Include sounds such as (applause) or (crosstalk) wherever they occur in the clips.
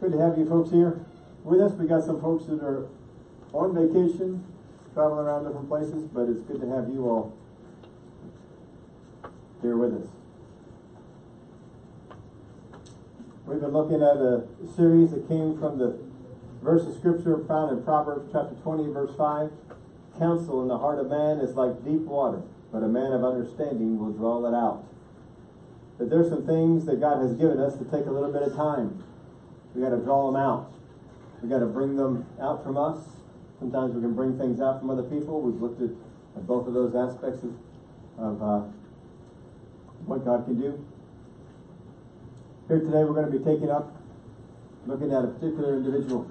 Good to have you folks here with us. We got some folks that are on vacation, traveling around different places, but it's good to have you all here with us. We've been looking at a series that came from the verse of scripture found in Proverbs chapter 20 verse 5. Counsel in the heart of man is like deep water, but a man of understanding will draw it out. That there's some things that God has given us to take a little bit of time. We got to draw them out. We got to bring them out from us. Sometimes we can bring things out from other people. We've looked at, both of those aspects of, of uh, what God can do. Here today we're going to be taking up, looking at a particular individual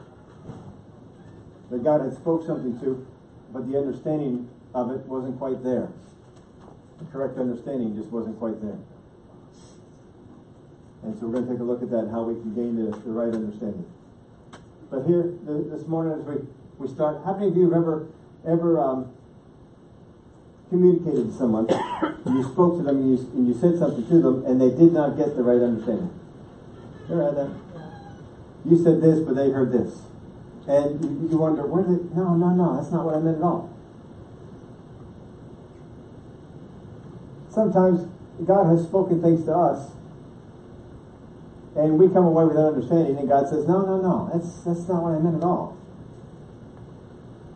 that God had spoke something to, but the understanding of it wasn't quite there. The correct understanding just wasn't quite there. And so we're going to take a look at that and how we can gain the, the right understanding. But here, this morning, as we, we start, how many of you have ever, ever um, communicated to someone, you spoke to them, and you, and you said something to them, and they did not get the right understanding? You ever had that? You said this, but they heard this. And you, you wonder, where did, no, no, no, that's not what I meant at all. Sometimes God has spoken things to us and we come away with that understanding, and God says, no, no, no, that's, that's not what I meant at all.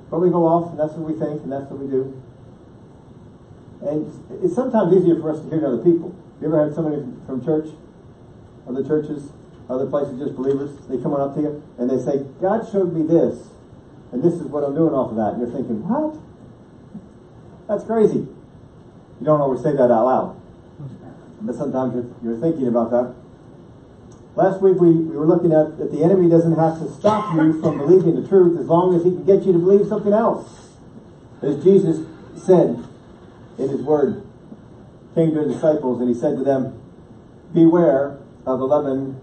But we go off, and that's what we think, and that's what we do. And it's sometimes easier for us to hear than other people. You ever had somebody from church, other churches, other places, just believers, they come on up to you, and they say, God showed me this, and this is what I'm doing off of that. And you're thinking, what? That's crazy. You don't always say that out loud. But sometimes you're thinking about that. Last week we, we were looking at that the enemy doesn't have to stop you from believing the truth as long as he can get you to believe something else. As Jesus said in his word, came to his disciples and he said to them, Beware of the leaven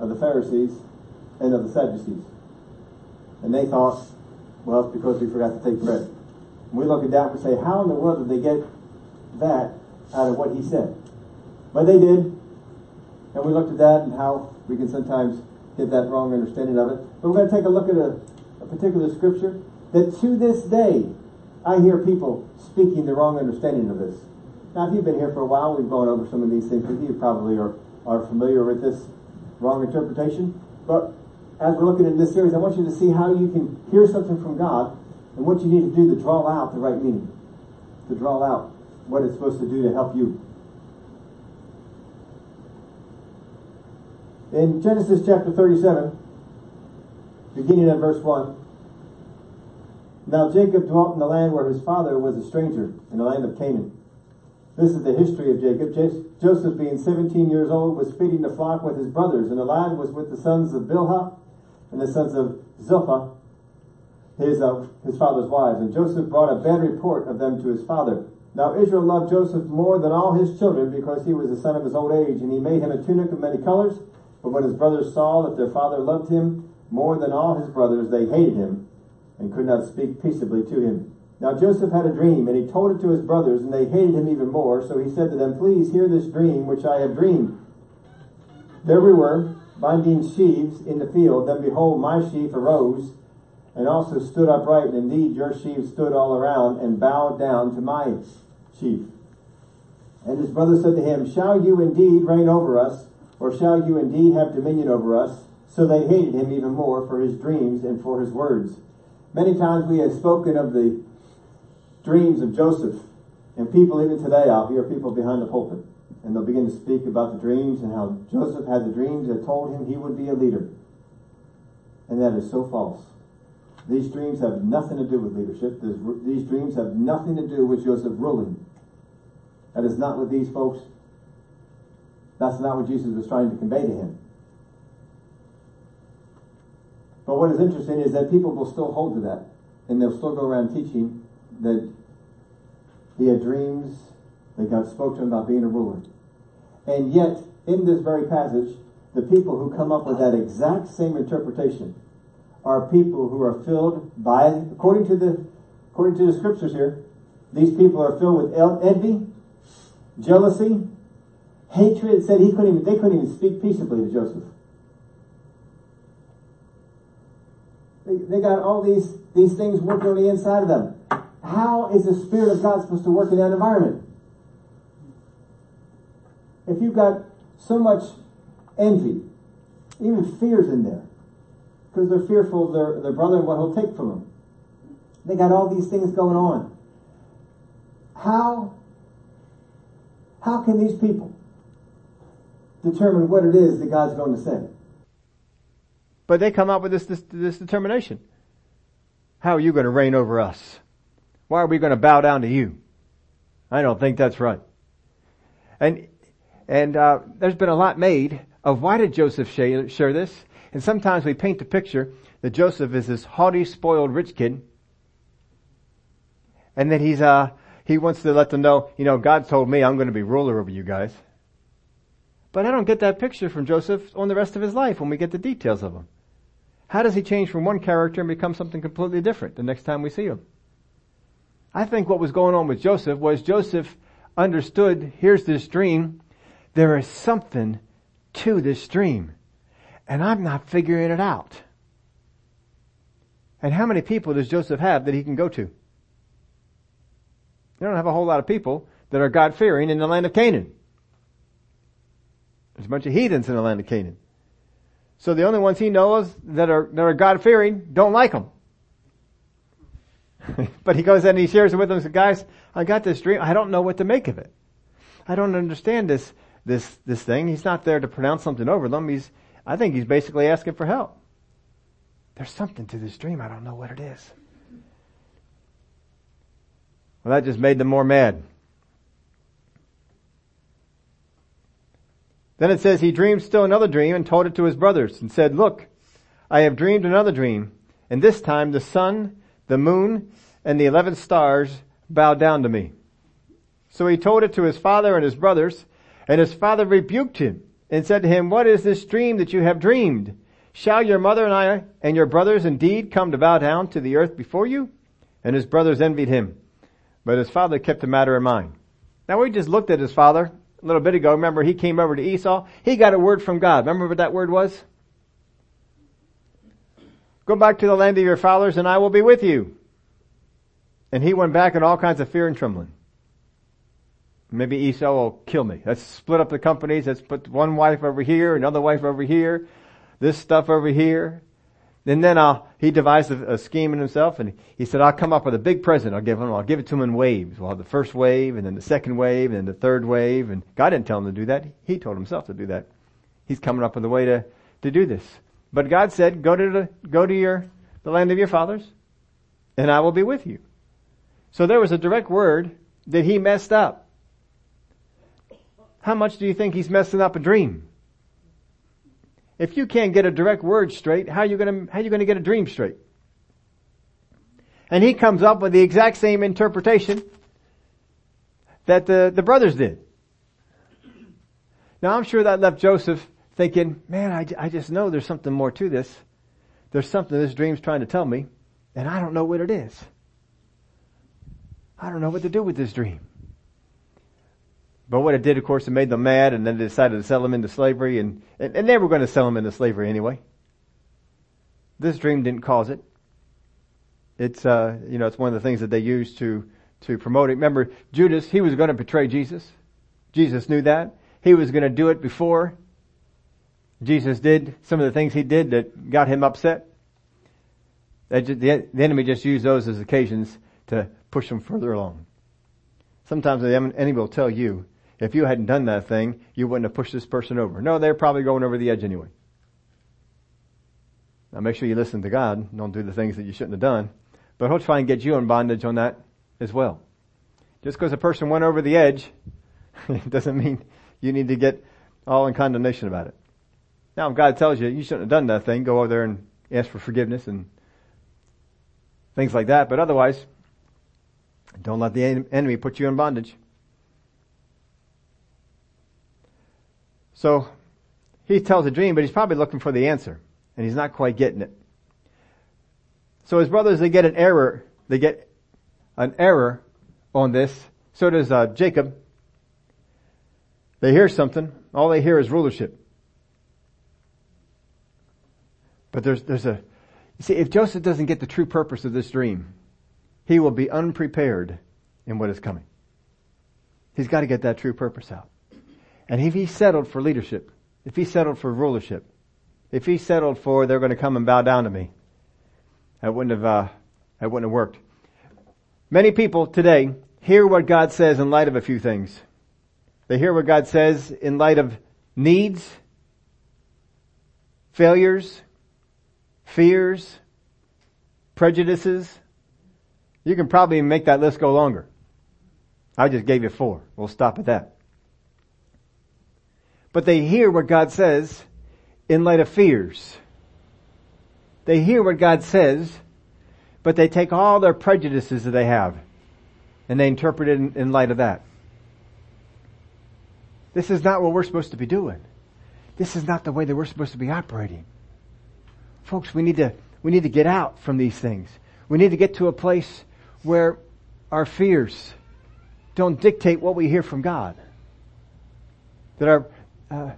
of the Pharisees and of the Sadducees. And they thought, well, it's because we forgot to take bread. And we look at that and say, how in the world did they get that out of what he said? But they did. And we looked at that and how we can sometimes get that wrong understanding of it. But we're going to take a look at a, a particular scripture that to this day, I hear people speaking the wrong understanding of this. Now, if you've been here for a while, we've gone over some of these things with you. Probably are, are familiar with this wrong interpretation. But as we're looking at this series, I want you to see how you can hear something from God and what you need to do to draw out the right meaning, to draw out what it's supposed to do to help you. In Genesis chapter 37, beginning at verse 1, Now Jacob dwelt in the land where his father was a stranger, in the land of Canaan. This is the history of Jacob. Joseph, being 17 years old, was feeding the flock with his brothers, and the lad was with the sons of Bilhah and the sons of Zilpah, his, uh, his father's wives. And Joseph brought a bad report of them to his father. Now Israel loved Joseph more than all his children because he was the son of his old age, and he made him a tunic of many colors. But when his brothers saw that their father loved him more than all his brothers, they hated him and could not speak peaceably to him. Now Joseph had a dream, and he told it to his brothers, and they hated him even more. So he said to them, Please hear this dream which I have dreamed. There we were, binding sheaves in the field. Then behold, my sheaf arose and also stood upright. And indeed, your sheaves stood all around and bowed down to my sheaf. And his brother said to him, Shall you indeed reign over us? Or shall you indeed have dominion over us? So they hated him even more for his dreams and for his words. Many times we have spoken of the dreams of Joseph. And people, even today, I'll hear people behind the pulpit. And they'll begin to speak about the dreams and how Joseph had the dreams that told him he would be a leader. And that is so false. These dreams have nothing to do with leadership. These dreams have nothing to do with Joseph ruling. That is not what these folks that's not what Jesus was trying to convey to him. But what is interesting is that people will still hold to that. And they'll still go around teaching that he had dreams, that God spoke to him about being a ruler. And yet, in this very passage, the people who come up with that exact same interpretation are people who are filled by, according to the, according to the scriptures here, these people are filled with envy, jealousy, hatred said he couldn't even, they couldn't even speak peaceably to Joseph. They, they got all these, these things working on the inside of them. How is the Spirit of God supposed to work in that environment? If you've got so much envy, even fears in there, because they're fearful of their, their brother and what he'll take from them. They got all these things going on. How, how can these people determine what it is that God's going to say? But they come up with this, this, this determination. How are you going to reign over us? Why are we going to bow down to you? I don't think that's right. And, and, uh, there's been a lot made of why did Joseph share, share this? And sometimes we paint the picture that Joseph is this haughty, spoiled rich kid. And that he's, uh, he wants to let them know, you know, God told me I'm going to be ruler over you guys. But I don't get that picture from Joseph on the rest of his life when we get the details of him. How does he change from one character and become something completely different the next time we see him? I think what was going on with Joseph was Joseph understood, here's this dream, there is something to this dream, and I'm not figuring it out. And how many people does Joseph have that he can go to? They don't have a whole lot of people that are God fearing in the land of Canaan. There's a bunch of heathens in the land of Canaan. So the only ones he knows that are, that are God fearing don't like him. (laughs) but he goes and he shares it with them. Says, guys, I got this dream. I don't know what to make of it. I don't understand this, this, this thing. He's not there to pronounce something over them. He's, I think he's basically asking for help. There's something to this dream. I don't know what it is. Well, that just made them more mad. Then it says he dreamed still another dream and told it to his brothers and said, look, I have dreamed another dream and this time the sun, the moon, and the eleven stars bowed down to me. So he told it to his father and his brothers and his father rebuked him and said to him, what is this dream that you have dreamed? Shall your mother and I and your brothers indeed come to bow down to the earth before you? And his brothers envied him. But his father kept the matter in mind. Now we just looked at his father a little bit ago, remember he came over to Esau. He got a word from God. Remember what that word was? Go back to the land of your fathers and I will be with you. And he went back in all kinds of fear and trembling. Maybe Esau will kill me. Let's split up the companies. Let's put one wife over here, another wife over here, this stuff over here. And then uh, he devised a, a, scheme in himself, and he said, "I'll come up with a big present. I'll give him. I'll give it to him in waves. We'll have the first wave, and then the second wave, and then the third wave." And God didn't tell him to do that. He told himself to do that. He's coming up with a way to to do this. But God said, "Go to the go to your the land of your fathers, and I will be with you." So there was a direct word that he messed up. How much do you think he's messing up a dream? If you can't get a direct word straight, how are you gonna, how are you gonna get a dream straight? And he comes up with the exact same interpretation that the, the brothers did. Now I'm sure that left Joseph thinking, man, I, I just know there's something more to this. There's something this dream's trying to tell me, and I don't know what it is. I don't know what to do with this dream. But what it did, of course, it made them mad and then they decided to sell them into slavery and, and, and they were going to sell them into slavery anyway. This dream didn't cause it. It's, uh, you know, it's one of the things that they used to, to promote it. Remember, Judas, he was going to betray Jesus. Jesus knew that. He was going to do it before Jesus did some of the things he did that got him upset. The enemy just used those as occasions to push him further along. Sometimes the enemy will tell you, if you hadn't done that thing, you wouldn't have pushed this person over. No, they're probably going over the edge anyway. Now make sure you listen to God. Don't do the things that you shouldn't have done. But he'll try and get you in bondage on that as well. Just because a person went over the edge, (laughs) doesn't mean you need to get all in condemnation about it. Now if God tells you you shouldn't have done that thing, go over there and ask for forgiveness and things like that. But otherwise, don't let the enemy put you in bondage. So he tells a dream, but he's probably looking for the answer, and he's not quite getting it. So his brothers, they get an error. They get an error on this. So does uh, Jacob. They hear something. All they hear is rulership. But there's there's a See, if Joseph doesn't get the true purpose of this dream, he will be unprepared in what is coming. He's got to get that true purpose out. And if he settled for leadership, if he settled for rulership, if he settled for they're going to come and bow down to me, that wouldn't have, uh, that wouldn't have worked. Many people today hear what God says in light of a few things. They hear what God says in light of needs, failures, fears, prejudices. You can probably make that list go longer. I just gave you four. We'll stop at that. But they hear what God says in light of fears. They hear what God says, but they take all their prejudices that they have and they interpret it in, in light of that. This is not what we're supposed to be doing. This is not the way that we're supposed to be operating. Folks, we need to, we need to get out from these things. We need to get to a place where our fears don't dictate what we hear from God. That our, uh,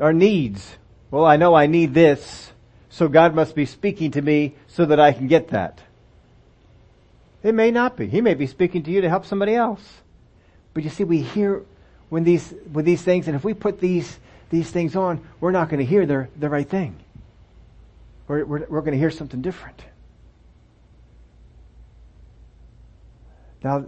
our needs, well, I know I need this, so God must be speaking to me so that I can get that. It may not be. He may be speaking to you to help somebody else. But you see, we hear when these, with these things, and if we put these, these things on, we're not going to hear the, the right thing. We're, we're, we're going to hear something different. Now,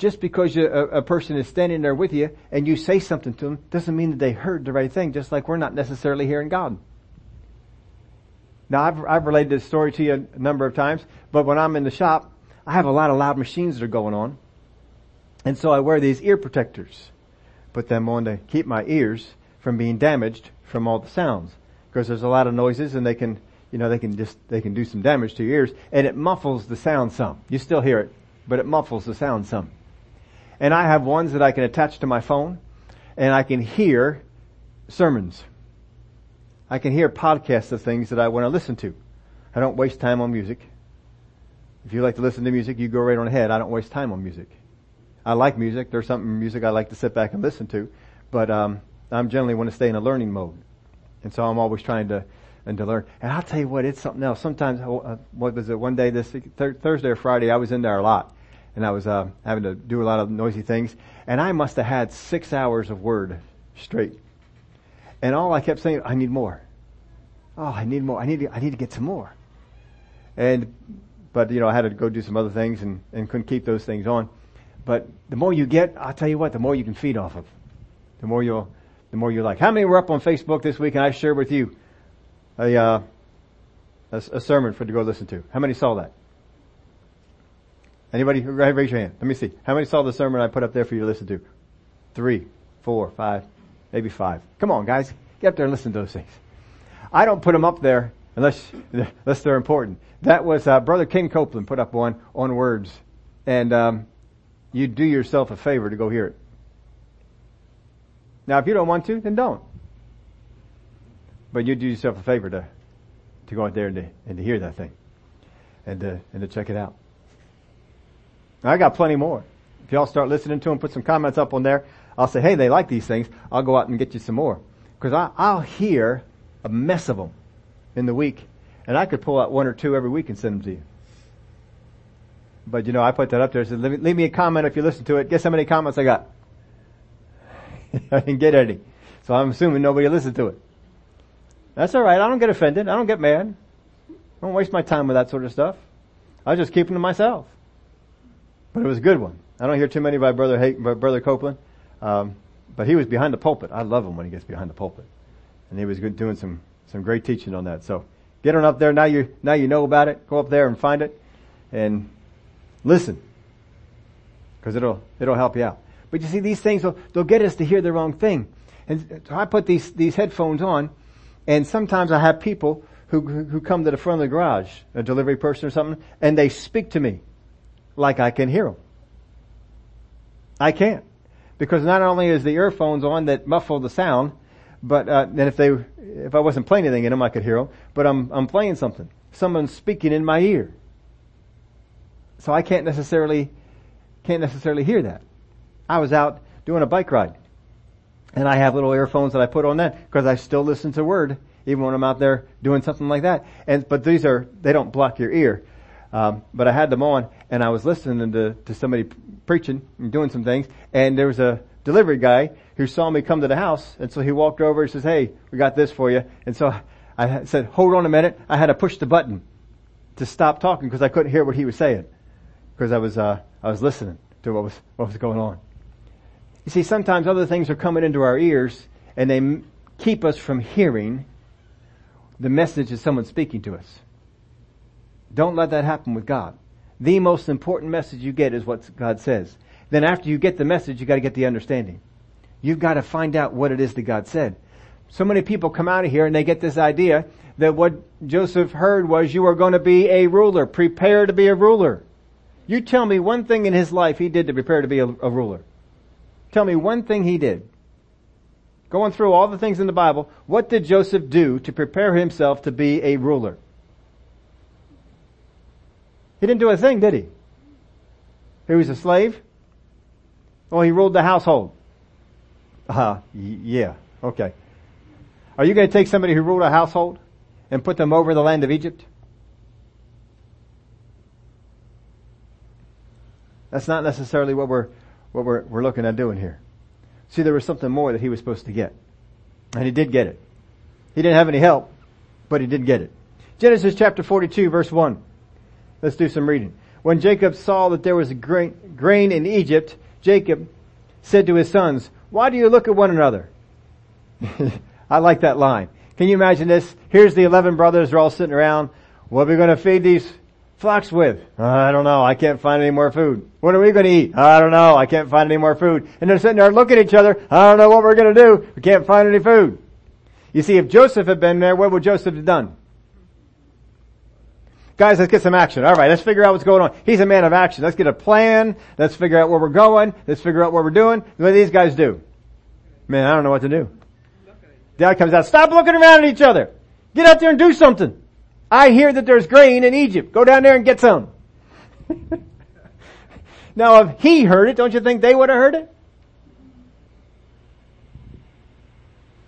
just because you, a, a, person is standing there with you and you say something to them doesn't mean that they heard the right thing, just like we're not necessarily hearing God. Now, I've, I've related this story to you a number of times, but when I'm in the shop, I have a lot of loud machines that are going on. And so I wear these ear protectors. Put them on to keep my ears from being damaged from all the sounds. Because there's a lot of noises and they can, you know, they can just, they can do some damage to your ears and it muffles the sound some. You still hear it, but it muffles the sound some. And I have ones that I can attach to my phone and I can hear sermons. I can hear podcasts of things that I want to listen to. I don't waste time on music. If you like to listen to music, you go right on ahead. I don't waste time on music. I like music. There's some music I like to sit back and listen to, but um, I'm generally want to stay in a learning mode, and so I'm always trying to and to learn. And I'll tell you what, it's something else. Sometimes, uh, what was it? One day, this th- Thursday or Friday, I was in there a lot, and I was uh, having to do a lot of noisy things, and I must have had six hours of word straight, and all I kept saying, I need more. Oh, I need more. I need to, I need to get some more. And but you know, I had to go do some other things and, and couldn't keep those things on. But the more you get, I'll tell you what, the more you can feed off of. The more you'll, the more you like. How many were up on Facebook this week and I shared with you a, uh, a, a sermon for to go listen to? How many saw that? Anybody? Raise your hand. Let me see. How many saw the sermon I put up there for you to listen to? Three, four, five, maybe five. Come on, guys. Get up there and listen to those things. I don't put them up there unless, (laughs) unless they're important. That was uh, Brother Ken Copeland put up one on words, and um, you do yourself a favor to go hear it. Now, if you don't want to, then don't. But you do yourself a favor to to go out there and to, and to hear that thing, and to and to check it out. I got plenty more. If y'all start listening to them, put some comments up on there. I'll say, hey, they like these things. I'll go out and get you some more because I'll hear a mess of them in the week. And I could pull out one or two every week and send them to you. But you know, I put that up there. I said, leave, leave me a comment if you listen to it. Guess how many comments I got? (laughs) I didn't get any. So I'm assuming nobody listened to it. That's alright. I don't get offended. I don't get mad. I don't waste my time with that sort of stuff. I was just keeping to myself. But it was a good one. I don't hear too many by Brother, Hay- by Brother Copeland. Um, but he was behind the pulpit. I love him when he gets behind the pulpit. And he was good, doing some some great teaching on that. So get on up there. Now you, now you know about it. Go up there and find it and listen. Cause it'll, it'll help you out. But you see, these things, will, they'll get us to hear the wrong thing. And so I put these, these headphones on and sometimes I have people who, who come to the front of the garage, a delivery person or something, and they speak to me like I can hear them. I can't. Because not only is the earphones on that muffle the sound, but uh, and if they if I wasn't playing anything in them, I could hear them. But I'm I'm playing something. Someone's speaking in my ear, so I can't necessarily can't necessarily hear that. I was out doing a bike ride, and I have little earphones that I put on that because I still listen to Word even when I'm out there doing something like that. And, but these are, they don't block your ear. Um, but I had them on and I was listening to, to somebody preaching and doing some things and there was a delivery guy who saw me come to the house and so he walked over and says, hey, we got this for you. And so I said, hold on a minute. I had to push the button to stop talking because I couldn't hear what he was saying because I was, uh, I was listening to what was, what was going on. You see, sometimes other things are coming into our ears and they keep us from hearing the message that someone's speaking to us. Don't let that happen with God. The most important message you get is what God says. Then after you get the message, you gotta get the understanding. You've gotta find out what it is that God said. So many people come out of here and they get this idea that what Joseph heard was you are going to be a ruler. Prepare to be a ruler. You tell me one thing in his life he did to prepare to be a, a ruler. Tell me one thing he did. Going through all the things in the Bible, what did Joseph do to prepare himself to be a ruler? He didn't do a thing, did he? He was a slave? Well, he ruled the household. Uh, yeah, okay. Are you going to take somebody who ruled a household and put them over the land of Egypt? That's not necessarily what we're, what we're, we're looking at doing here. See, there was something more that he was supposed to get. And he did get it. He didn't have any help, but he did get it. Genesis chapter 42 verse 1. Let's do some reading. When Jacob saw that there was grain, in Egypt, Jacob said to his sons, why do you look at one another? (laughs) I like that line. Can you imagine this? Here's the 11 brothers, they're all sitting around. What are we going to feed these flocks with? I don't know. I can't find any more food. What are we going to eat? I don't know. I can't find any more food. And they're sitting there looking at each other. I don't know what we're going to do. We can't find any food. You see, if Joseph had been there, what would Joseph have done? Guys, let's get some action. All right, let's figure out what's going on. He's a man of action. Let's get a plan. Let's figure out where we're going. Let's figure out what we're doing. What do these guys do? Man, I don't know what to do. Dad comes out, stop looking around at each other. Get out there and do something. I hear that there's grain in Egypt. Go down there and get some. (laughs) now if he heard it, don't you think they would have heard it?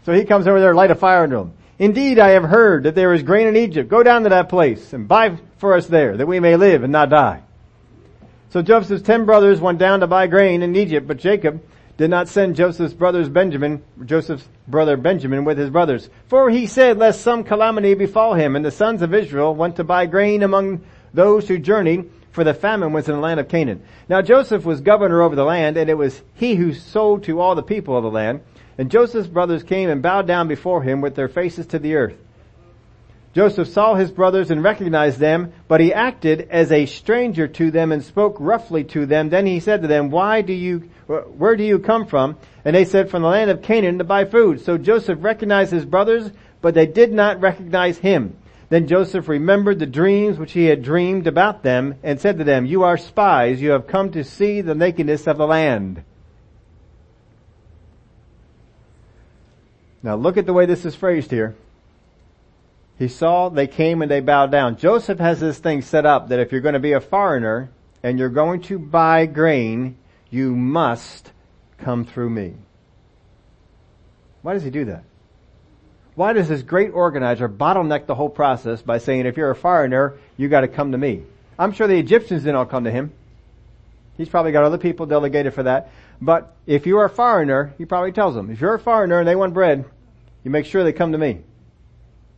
So he comes over there, light a fire under them. Indeed, I have heard that there is grain in Egypt. Go down to that place and buy for us there, that we may live and not die. So Joseph's ten brothers went down to buy grain in Egypt, but Jacob did not send Joseph's brothers Benjamin, Joseph's brother Benjamin with his brothers. For he said, lest some calamity befall him. And the sons of Israel went to buy grain among those who journeyed, for the famine was in the land of Canaan. Now Joseph was governor over the land, and it was he who sold to all the people of the land. And Joseph's brothers came and bowed down before him with their faces to the earth. Joseph saw his brothers and recognized them, but he acted as a stranger to them and spoke roughly to them. Then he said to them, why do you, where do you come from? And they said, from the land of Canaan to buy food. So Joseph recognized his brothers, but they did not recognize him. Then Joseph remembered the dreams which he had dreamed about them and said to them, you are spies. You have come to see the nakedness of the land. Now look at the way this is phrased here. He saw, they came and they bowed down. Joseph has this thing set up that if you're going to be a foreigner and you're going to buy grain, you must come through me. Why does he do that? Why does this great organizer bottleneck the whole process by saying if you're a foreigner, you gotta come to me? I'm sure the Egyptians didn't all come to him. He's probably got other people delegated for that. But if you're a foreigner, he probably tells them, if you're a foreigner and they want bread, you make sure they come to me.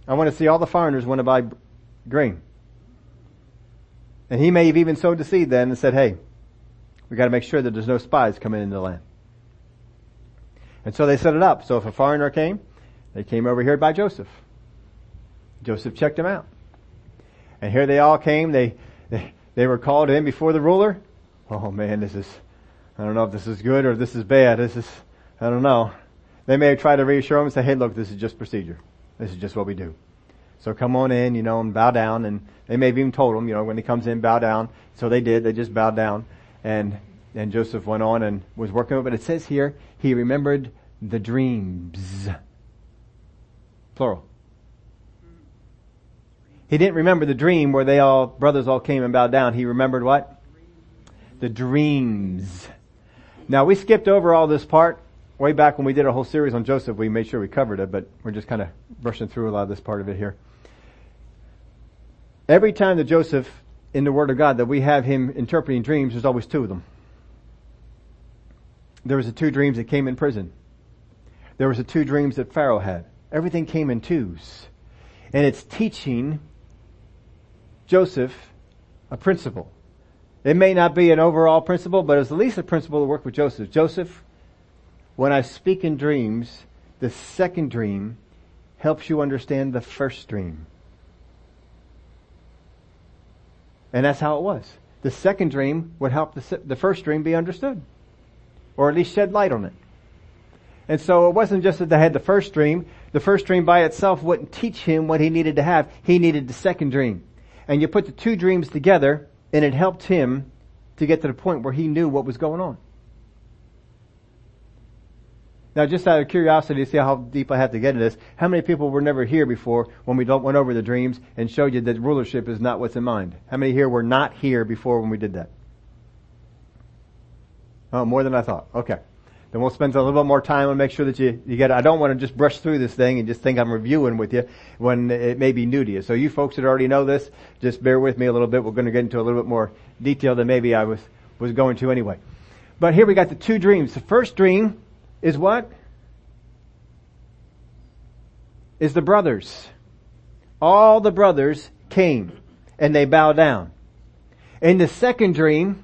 I want to see all the foreigners want to buy grain. And he may have even sowed the seed then and said, hey, we got to make sure that there's no spies coming into the land. And so they set it up. So if a foreigner came, they came over here by Joseph. Joseph checked them out. And here they all came. They, they, they were called in before the ruler. Oh man, this is, I don't know if this is good or if this is bad. This is, I don't know. They may tried to reassure them and say, hey look, this is just procedure. This is just what we do. So come on in, you know, and bow down. And they may have even told him, you know, when he comes in, bow down. So they did. They just bowed down. And, and Joseph went on and was working. But it says here, he remembered the dreams. Plural. He didn't remember the dream where they all, brothers all came and bowed down. He remembered what? The dreams. Now we skipped over all this part way back when we did a whole series on Joseph, we made sure we covered it, but we're just kind of brushing through a lot of this part of it here. Every time that Joseph in the Word of God that we have him interpreting dreams, there's always two of them. There was the two dreams that came in prison. There was the two dreams that Pharaoh had. Everything came in twos. And it's teaching Joseph a principle. It may not be an overall principle, but it's at least a principle to work with Joseph. Joseph, when I speak in dreams, the second dream helps you understand the first dream. And that's how it was. The second dream would help the, the first dream be understood. Or at least shed light on it. And so it wasn't just that they had the first dream. The first dream by itself wouldn't teach him what he needed to have. He needed the second dream. And you put the two dreams together and it helped him to get to the point where he knew what was going on. Now, just out of curiosity to see how deep I have to get into this, how many people were never here before when we went over the dreams and showed you that rulership is not what's in mind? How many here were not here before when we did that? Oh, more than I thought. Okay. Then we'll spend a little bit more time and make sure that you, you get. I don't want to just brush through this thing and just think I'm reviewing with you when it may be new to you. So you folks that already know this, just bear with me a little bit. We're going to get into a little bit more detail than maybe I was, was going to anyway. But here we got the two dreams. The first dream is what? Is the brothers. All the brothers came and they bow down. In the second dream,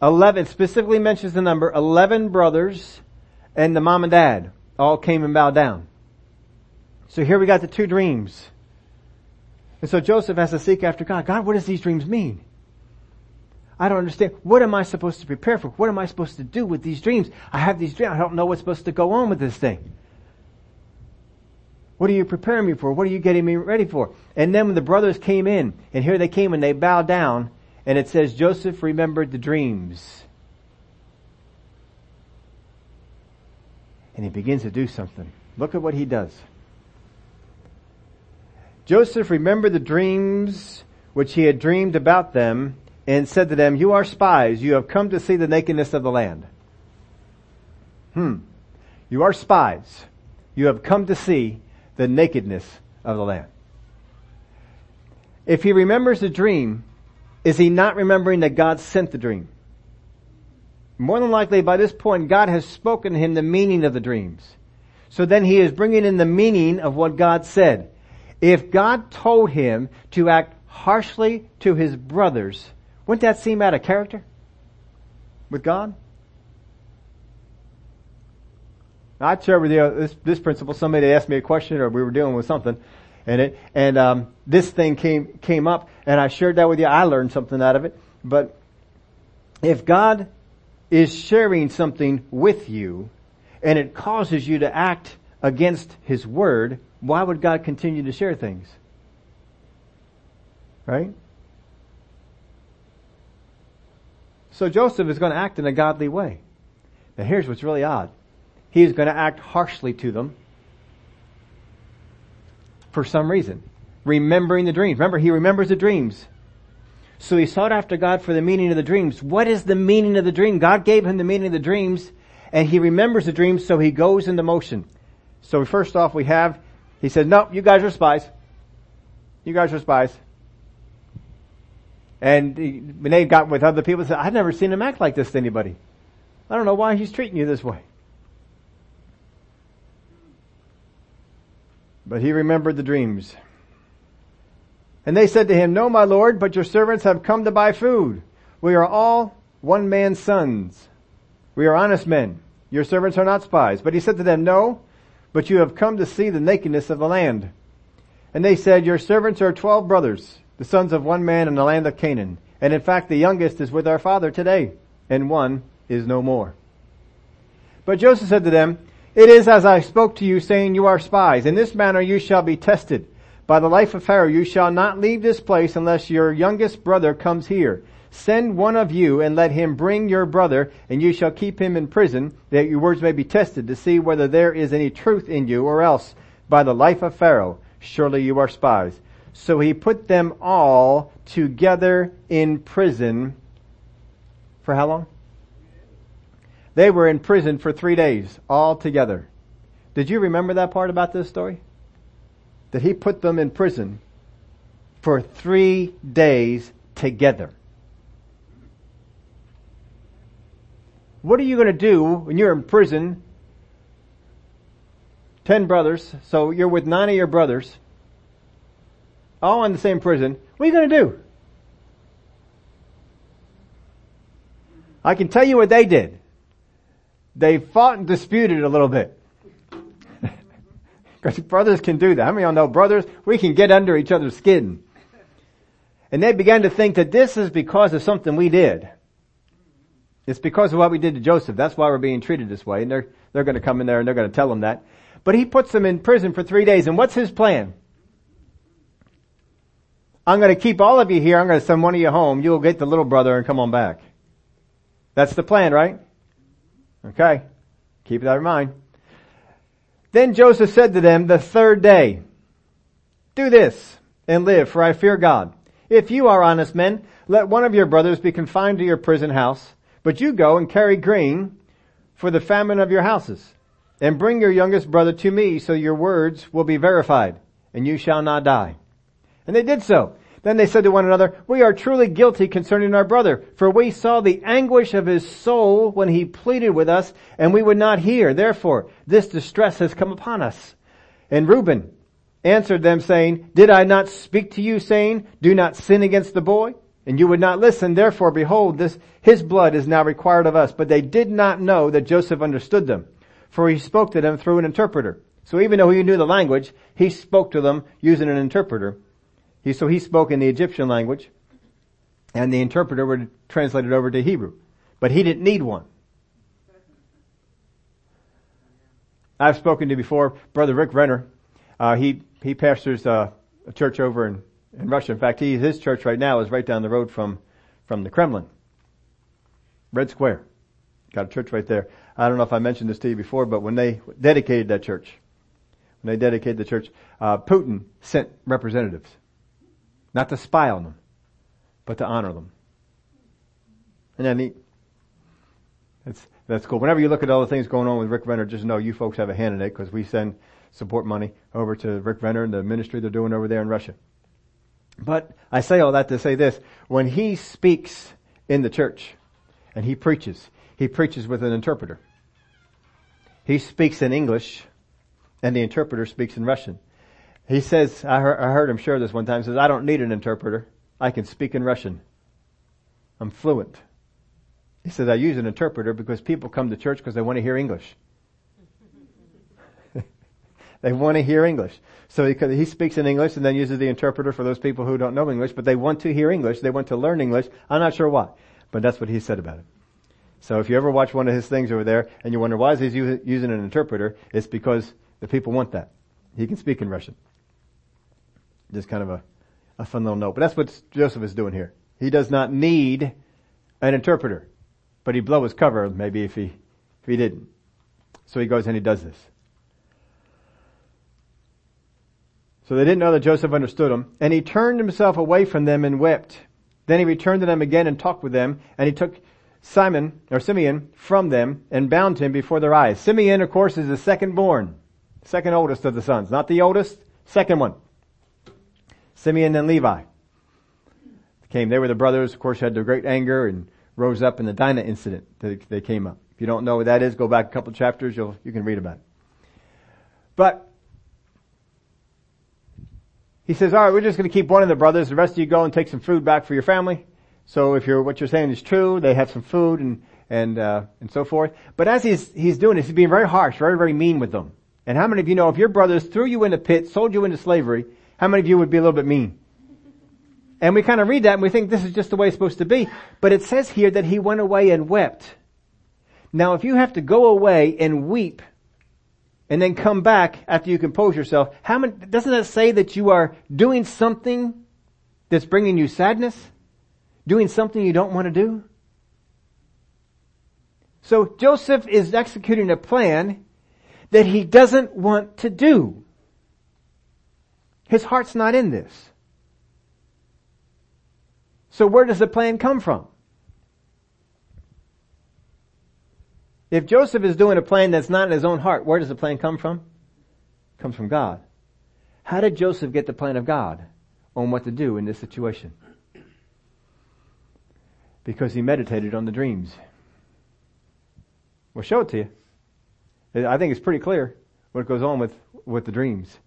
11, specifically mentions the number, 11 brothers and the mom and dad all came and bowed down. So here we got the two dreams. And so Joseph has to seek after God. God, what does these dreams mean? I don't understand. What am I supposed to prepare for? What am I supposed to do with these dreams? I have these dreams. I don't know what's supposed to go on with this thing. What are you preparing me for? What are you getting me ready for? And then when the brothers came in, and here they came and they bowed down, and it says Joseph remembered the dreams. And he begins to do something. Look at what he does. Joseph remembered the dreams which he had dreamed about them and said to them, you are spies. You have come to see the nakedness of the land. Hmm. You are spies. You have come to see the nakedness of the land. If he remembers the dream, is he not remembering that God sent the dream? More than likely by this point, God has spoken to him the meaning of the dreams. So then he is bringing in the meaning of what God said. If God told him to act harshly to his brothers, wouldn't that seem out of character with God? I'd share with you this, this principle. Somebody asked me a question or we were dealing with something and it, and, um, this thing came, came up and I shared that with you. I learned something out of it. But if God is sharing something with you and it causes you to act against His Word, why would God continue to share things? Right? So Joseph is going to act in a godly way. Now here's what's really odd. He is going to act harshly to them for some reason. Remembering the dreams. Remember, he remembers the dreams. So he sought after God for the meaning of the dreams. What is the meaning of the dream? God gave him the meaning of the dreams and he remembers the dreams so he goes into motion. So first off we have, he said, no, you guys are spies. You guys are spies. And they got with other people, said, I've never seen him act like this to anybody. I don't know why he's treating you this way. But he remembered the dreams. And they said to him, No, my lord, but your servants have come to buy food. We are all one man's sons. We are honest men. Your servants are not spies. But he said to them, No, but you have come to see the nakedness of the land. And they said, Your servants are twelve brothers the sons of one man in the land of Canaan. And in fact, the youngest is with our father today, and one is no more. But Joseph said to them, It is as I spoke to you, saying you are spies. In this manner you shall be tested. By the life of Pharaoh, you shall not leave this place unless your youngest brother comes here. Send one of you and let him bring your brother, and you shall keep him in prison, that your words may be tested to see whether there is any truth in you, or else, by the life of Pharaoh, surely you are spies. So he put them all together in prison for how long? They were in prison for three days, all together. Did you remember that part about this story? That he put them in prison for three days together. What are you going to do when you're in prison? Ten brothers, so you're with nine of your brothers, all in the same prison. What are you going to do? I can tell you what they did. They fought and disputed a little bit. (laughs) Because brothers can do that. How many of y'all know brothers? We can get under each other's skin. And they began to think that this is because of something we did. It's because of what we did to Joseph. That's why we're being treated this way. And they're, they're going to come in there and they're going to tell him that. But he puts them in prison for three days. And what's his plan? I'm going to keep all of you here. I'm going to send one of you home. You'll get the little brother and come on back. That's the plan, right? Okay. Keep that in mind. Then Joseph said to them the third day, do this and live, for I fear God. If you are honest men, let one of your brothers be confined to your prison house, but you go and carry grain for the famine of your houses, and bring your youngest brother to me, so your words will be verified, and you shall not die. And they did so. Then they said to one another, we are truly guilty concerning our brother, for we saw the anguish of his soul when he pleaded with us, and we would not hear. Therefore, this distress has come upon us. And Reuben answered them saying, Did I not speak to you saying, do not sin against the boy? And you would not listen. Therefore, behold, this, his blood is now required of us. But they did not know that Joseph understood them, for he spoke to them through an interpreter. So even though he knew the language, he spoke to them using an interpreter. He, so he spoke in the Egyptian language, and the interpreter would translate it over to Hebrew. But he didn't need one. I've spoken to before, Brother Rick Renner. Uh, he he pastors uh, a church over in, in Russia. In fact, he, his church right now is right down the road from from the Kremlin, Red Square. Got a church right there. I don't know if I mentioned this to you before, but when they dedicated that church, when they dedicated the church, uh, Putin sent representatives not to spy on them, but to honor them. And then neat? That's, that's cool. Whenever you look at all the things going on with Rick Renner, just know you folks have a hand in it because we send support money over to Rick Renner and the ministry they're doing over there in Russia. But I say all that to say this. When he speaks in the church and he preaches, he preaches with an interpreter. He speaks in English and the interpreter speaks in Russian. He says, I heard, him share this one time, He says, I don't need an interpreter. I can speak in Russian. I'm fluent. He says, I use an interpreter because people come to church because they want to hear English. (laughs) they want to hear English. So he, he speaks in English and then uses the interpreter for those people who don't know English, but they want to hear English. They want to learn English. I'm not sure why, but that's what he said about it. So if you ever watch one of his things over there and you wonder why is he using an interpreter, it's because the people want that. He can speak in Russian. Just kind of a, a fun little note. But that's what Joseph is doing here. He does not need an interpreter, but he'd blow his cover maybe if he, if he didn't. So he goes and he does this. So they didn't know that Joseph understood them, and he turned himself away from them and wept. Then he returned to them again and talked with them, and he took Simon, or Simeon, from them and bound him before their eyes. Simeon, of course, is the second born, second oldest of the sons. Not the oldest, second one. Simeon and Levi came. They were the brothers, of course, had their great anger and rose up in the Dinah incident. They came up. If you don't know what that is, go back a couple chapters. You'll, you can read about it. But he says, all right, we're just going to keep one of the brothers. The rest of you go and take some food back for your family. So if you're, what you're saying is true, they have some food and, and, uh, and so forth. But as he's, he's doing this, he's being very harsh, very, very mean with them. And how many of you know if your brothers threw you in a pit, sold you into slavery, how many of you would be a little bit mean? And we kind of read that and we think this is just the way it's supposed to be. But it says here that he went away and wept. Now if you have to go away and weep and then come back after you compose yourself, how many, doesn't that say that you are doing something that's bringing you sadness? Doing something you don't want to do? So Joseph is executing a plan that he doesn't want to do. His heart's not in this. So where does the plan come from? If Joseph is doing a plan that's not in his own heart, where does the plan come from? It comes from God. How did Joseph get the plan of God on what to do in this situation? Because he meditated on the dreams. We'll show it to you. I think it's pretty clear what goes on with, with the dreams.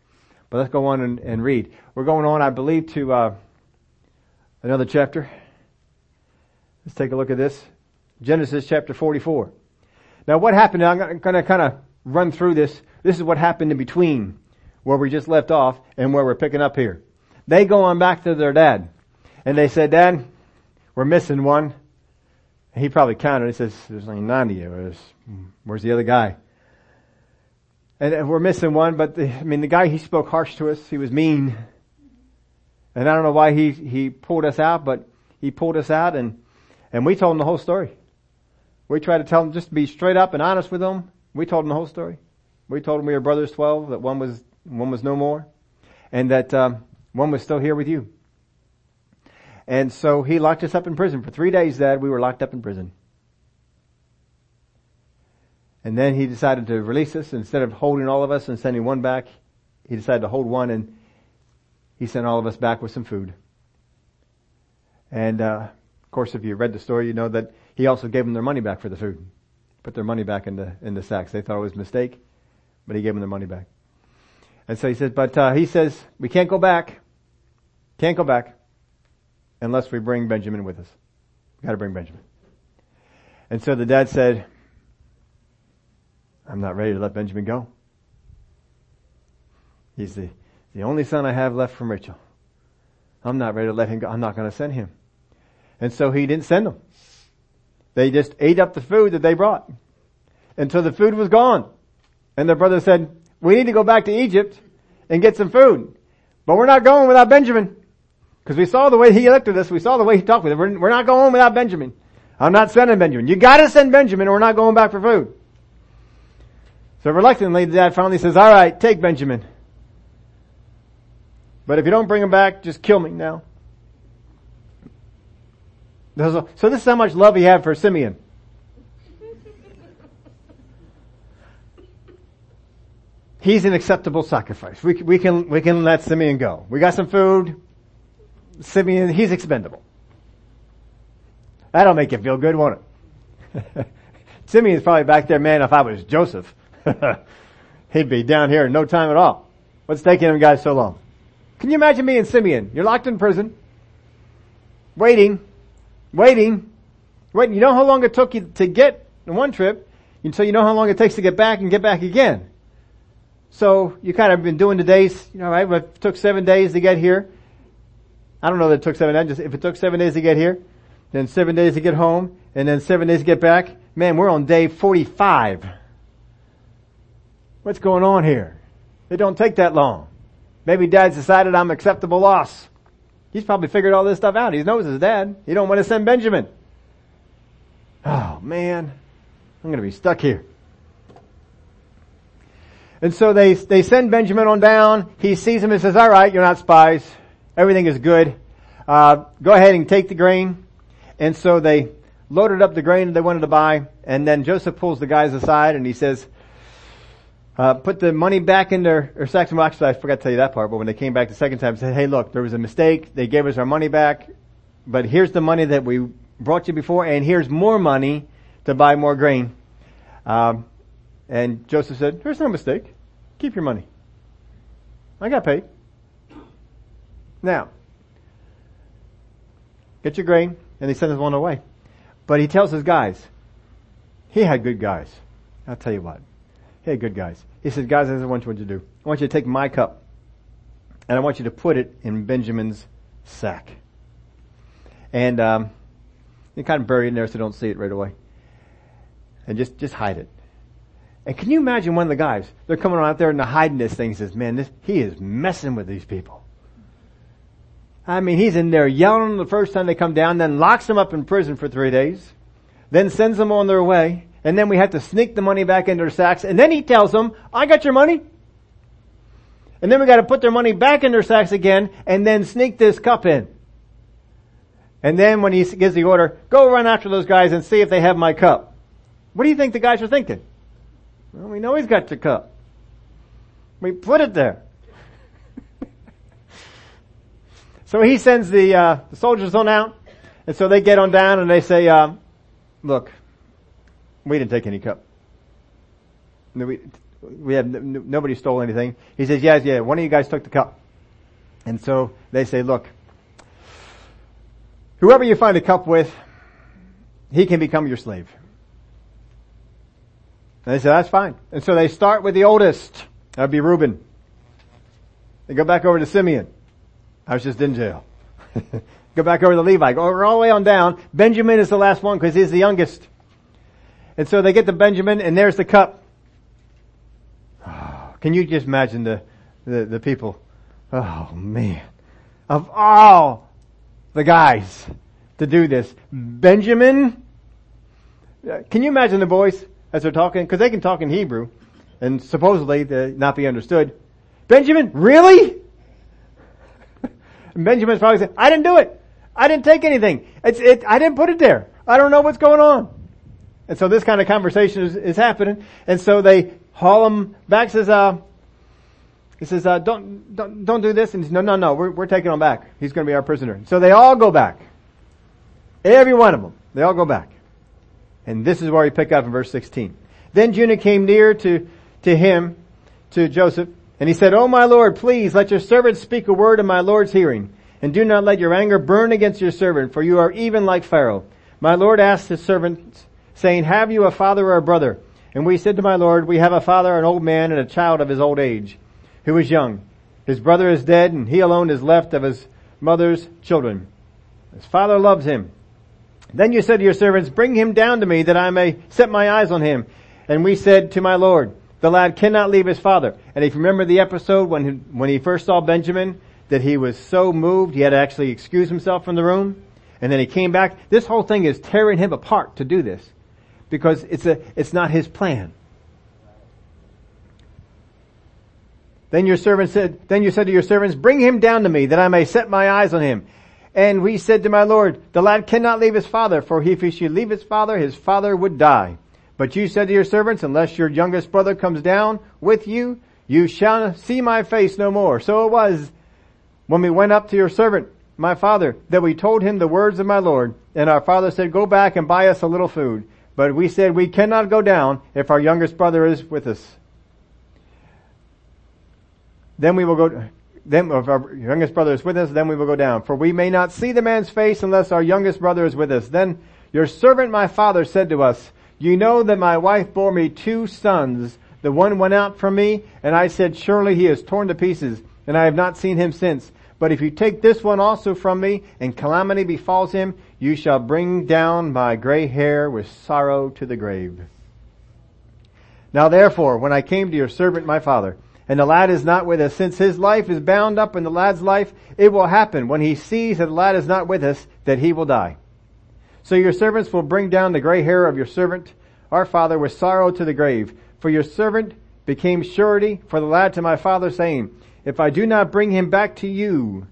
But let's go on and, and read. We're going on, I believe, to uh, another chapter. Let's take a look at this. Genesis chapter 44. Now what happened, I'm going to kind of run through this. This is what happened in between where we just left off and where we're picking up here. They go on back to their dad and they said, Dad, we're missing one. He probably counted. He says, there's only 90 of us. Where's the other guy? And we're missing one, but the, I mean, the guy, he spoke harsh to us. He was mean. And I don't know why he, he pulled us out, but he pulled us out and, and we told him the whole story. We tried to tell him just to be straight up and honest with him. We told him the whole story. We told him we were brothers 12, that one was, one was no more, and that, um, one was still here with you. And so he locked us up in prison. For three days, Dad, we were locked up in prison. And then he decided to release us. Instead of holding all of us and sending one back, he decided to hold one and he sent all of us back with some food. And, uh, of course, if you read the story, you know that he also gave them their money back for the food. Put their money back in the, in the sacks. They thought it was a mistake, but he gave them their money back. And so he says, but, uh, he says, we can't go back. Can't go back unless we bring Benjamin with us. We gotta bring Benjamin. And so the dad said, I'm not ready to let Benjamin go. He's the, the only son I have left from Rachel. I'm not ready to let him go. I'm not going to send him. And so he didn't send them. They just ate up the food that they brought until the food was gone. And their brother said, we need to go back to Egypt and get some food. But we're not going without Benjamin. Because we saw the way he looked at us. We saw the way he talked with us. We're, we're not going without Benjamin. I'm not sending Benjamin. You gotta send Benjamin or we're not going back for food. So reluctantly, the dad finally says, all right, take Benjamin. But if you don't bring him back, just kill me now. So this is how much love he had for Simeon. (laughs) He's an acceptable sacrifice. We, we can, we can let Simeon go. We got some food. Simeon, he's expendable. That'll make you feel good, won't it? (laughs) Simeon's probably back there, man, if I was Joseph. (laughs) He'd be down here in no time at all. What's taking him guys so long? Can you imagine me and Simeon? You're locked in prison, waiting, waiting, waiting. You know how long it took you to get in one trip until you know how long it takes to get back and get back again. So you kind of been doing the days, you know, right? It took seven days to get here. I don't know that it took seven days. If it took seven days to get here, then seven days to get home, and then seven days to get back. Man, we're on day 45. What's going on here? It don't take that long. Maybe dad's decided I'm acceptable loss. He's probably figured all this stuff out. He knows his dad. He don't want to send Benjamin. Oh man, I'm going to be stuck here. And so they, they send Benjamin on down. He sees him and says, all right, you're not spies. Everything is good. Uh, go ahead and take the grain. And so they loaded up the grain they wanted to buy. And then Joseph pulls the guys aside and he says, uh, put the money back in their, or. Well, actually, I forgot to tell you that part, but when they came back the second time, said, hey, look, there was a mistake. They gave us our money back, but here's the money that we brought you before, and here's more money to buy more grain. Um, and Joseph said, there's no mistake. Keep your money. I got paid. Now, get your grain, and he sends one away. But he tells his guys, he had good guys. I'll tell you what. Hey, good guys. He said, guys, this is what I want you to do. I want you to take my cup and I want you to put it in Benjamin's sack. And, um, you kind of bury it in there so you don't see it right away. And just, just hide it. And can you imagine one of the guys, they're coming out there and they're hiding this thing. He says, man, this, he is messing with these people. I mean, he's in there yelling the first time they come down, then locks them up in prison for three days, then sends them on their way, and then we have to sneak the money back into their sacks, and then he tells them, I got your money. And then we gotta put their money back in their sacks again, and then sneak this cup in. And then when he gives the order, go run after those guys and see if they have my cup. What do you think the guys are thinking? Well, we know he's got the cup. We put it there. (laughs) so he sends the, uh, the soldiers on out, and so they get on down and they say, uh, look, we didn't take any cup. We, we have, nobody stole anything. He says, yes, yeah, one of you guys took the cup. And so they say, look, whoever you find a cup with, he can become your slave. And they say, that's fine. And so they start with the oldest. That'd be Reuben. They go back over to Simeon. I was just in jail. (laughs) go back over to Levi. Go all the way on down. Benjamin is the last one because he's the youngest. And so they get to Benjamin and there's the cup. Ah, can you just imagine the, the, the people? Oh man. Of all the guys to do this, Benjamin, uh, can you imagine the boys as they're talking? Cause they can talk in Hebrew and supposedly not be understood. Benjamin, really? (laughs) Benjamin's probably saying, I didn't do it. I didn't take anything. It's, it, I didn't put it there. I don't know what's going on. And so this kind of conversation is, is happening. And so they haul him back, says, uh, he says, uh, don't, don't, don't do this. And he says, no, no, no, we're, we're taking him back. He's going to be our prisoner. So they all go back. Every one of them. They all go back. And this is where we pick up in verse 16. Then Judah came near to, to him, to Joseph, and he said, Oh my Lord, please let your servant speak a word in my Lord's hearing, and do not let your anger burn against your servant, for you are even like Pharaoh. My Lord asked his servants, saying, Have you a father or a brother? And we said to my Lord, We have a father, an old man, and a child of his old age, who is young. His brother is dead, and he alone is left of his mother's children. His father loves him. Then you said to your servants, Bring him down to me, that I may set my eyes on him. And we said to my Lord, the lad cannot leave his father. And if you remember the episode when he, when he first saw Benjamin, that he was so moved, he had to actually excuse himself from the room. And then he came back. This whole thing is tearing him apart to do this. Because it's a, it's not his plan. Then your servant said, then you said to your servants, bring him down to me that I may set my eyes on him. And we said to my Lord, the lad cannot leave his father, for if he should leave his father, his father would die. But you said to your servants, unless your youngest brother comes down with you, you shall see my face no more. So it was when we went up to your servant, my father, that we told him the words of my Lord. And our father said, go back and buy us a little food. But we said, we cannot go down if our youngest brother is with us. Then we will go, then if our youngest brother is with us, then we will go down. For we may not see the man's face unless our youngest brother is with us. Then your servant my father said to us, you know that my wife bore me two sons. The one went out from me, and I said, surely he is torn to pieces, and I have not seen him since. But if you take this one also from me, and calamity befalls him, you shall bring down my gray hair with sorrow to the grave. Now therefore, when I came to your servant my father, and the lad is not with us, since his life is bound up in the lad's life, it will happen when he sees that the lad is not with us, that he will die. So your servants will bring down the gray hair of your servant, our father, with sorrow to the grave. For your servant became surety for the lad to my father, saying, If I do not bring him back to you,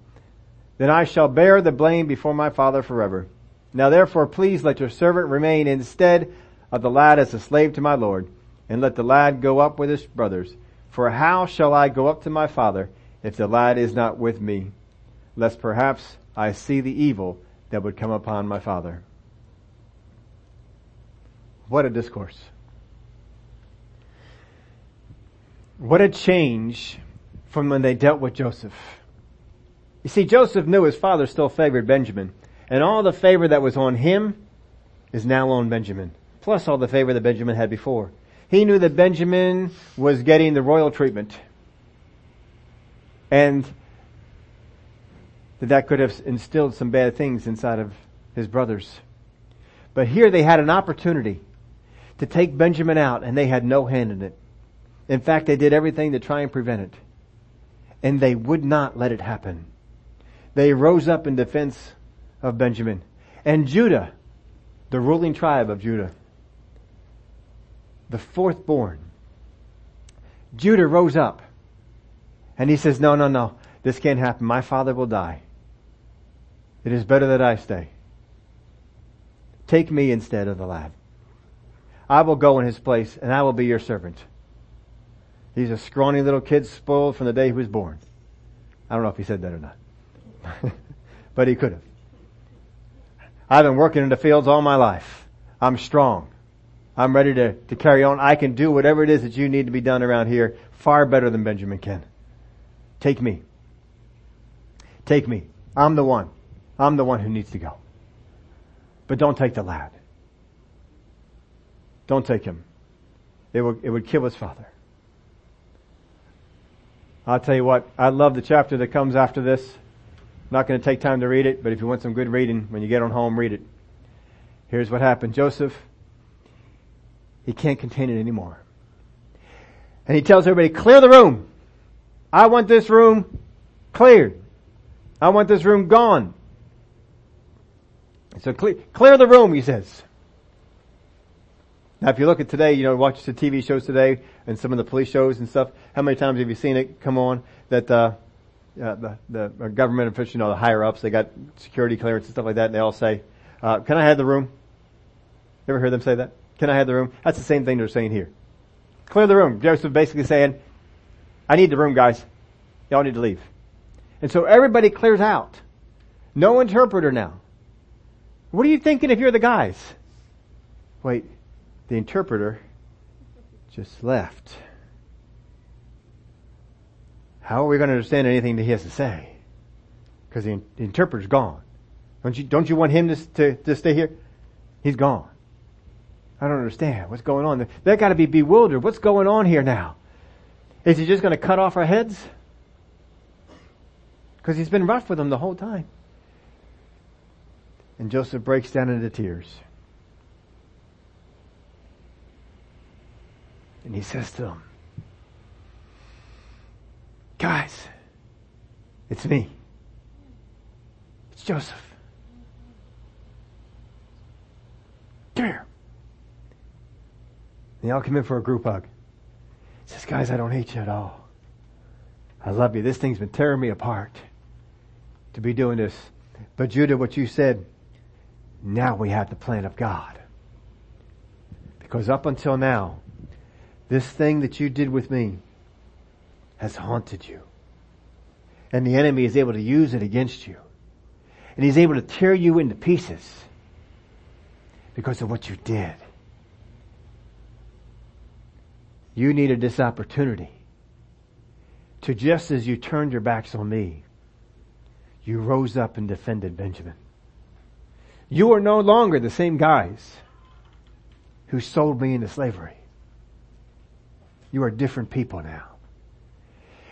then I shall bear the blame before my father forever. Now therefore please let your servant remain instead of the lad as a slave to my Lord, and let the lad go up with his brothers. For how shall I go up to my father if the lad is not with me, lest perhaps I see the evil that would come upon my father? What a discourse. What a change from when they dealt with Joseph. You see, Joseph knew his father still favored Benjamin, and all the favor that was on him is now on Benjamin, plus all the favor that Benjamin had before. He knew that Benjamin was getting the royal treatment, and that that could have instilled some bad things inside of his brothers. But here they had an opportunity to take Benjamin out and they had no hand in it. In fact, they did everything to try and prevent it. And they would not let it happen. They rose up in defense of Benjamin. And Judah, the ruling tribe of Judah, the fourth born, Judah rose up and he says, no, no, no, this can't happen. My father will die. It is better that I stay. Take me instead of the lad. I will go in his place and I will be your servant. He's a scrawny little kid spoiled from the day he was born. I don't know if he said that or not. (laughs) but he could have. I've been working in the fields all my life. I'm strong. I'm ready to, to carry on. I can do whatever it is that you need to be done around here far better than Benjamin can. Take me. Take me. I'm the one. I'm the one who needs to go. But don't take the lad. Don't take him. It would, it would kill his father. I'll tell you what, I love the chapter that comes after this. Not going to take time to read it, but if you want some good reading, when you get on home, read it. Here's what happened. Joseph, he can't contain it anymore. And he tells everybody, clear the room. I want this room cleared. I want this room gone. So clear, clear the room, he says. Now if you look at today, you know, watch the TV shows today and some of the police shows and stuff, how many times have you seen it come on that, uh, uh, the, the government officials, you know, the higher ups, they got security clearance and stuff like that, and they all say, uh, can I have the room? Ever heard them say that? Can I have the room? That's the same thing they're saying here. Clear the room. Joseph basically saying, I need the room, guys. Y'all need to leave. And so everybody clears out. No interpreter now. What are you thinking if you're the guys? Wait, the interpreter just left. How are we going to understand anything that he has to say? Because the, the, interpreter's gone. Don't you, don't you want him to, to, to stay here? He's gone. I don't understand. What's going on? They've got to be bewildered. What's going on here now? Is he just going to cut off our heads? Because he's been rough with them the whole time. And Joseph breaks down into tears. And he says to them, Guys, it's me. It's Joseph. Come here. They all come in for a group hug. He says, guys, I don't hate you at all. I love you. This thing's been tearing me apart to be doing this. But Judah, what you said, now we have the plan of God. Because up until now, this thing that you did with me has haunted you. And the enemy is able to use it against you. And he's able to tear you into pieces because of what you did. You needed this opportunity to just as you turned your backs on me, you rose up and defended Benjamin. You are no longer the same guys who sold me into slavery. You are different people now.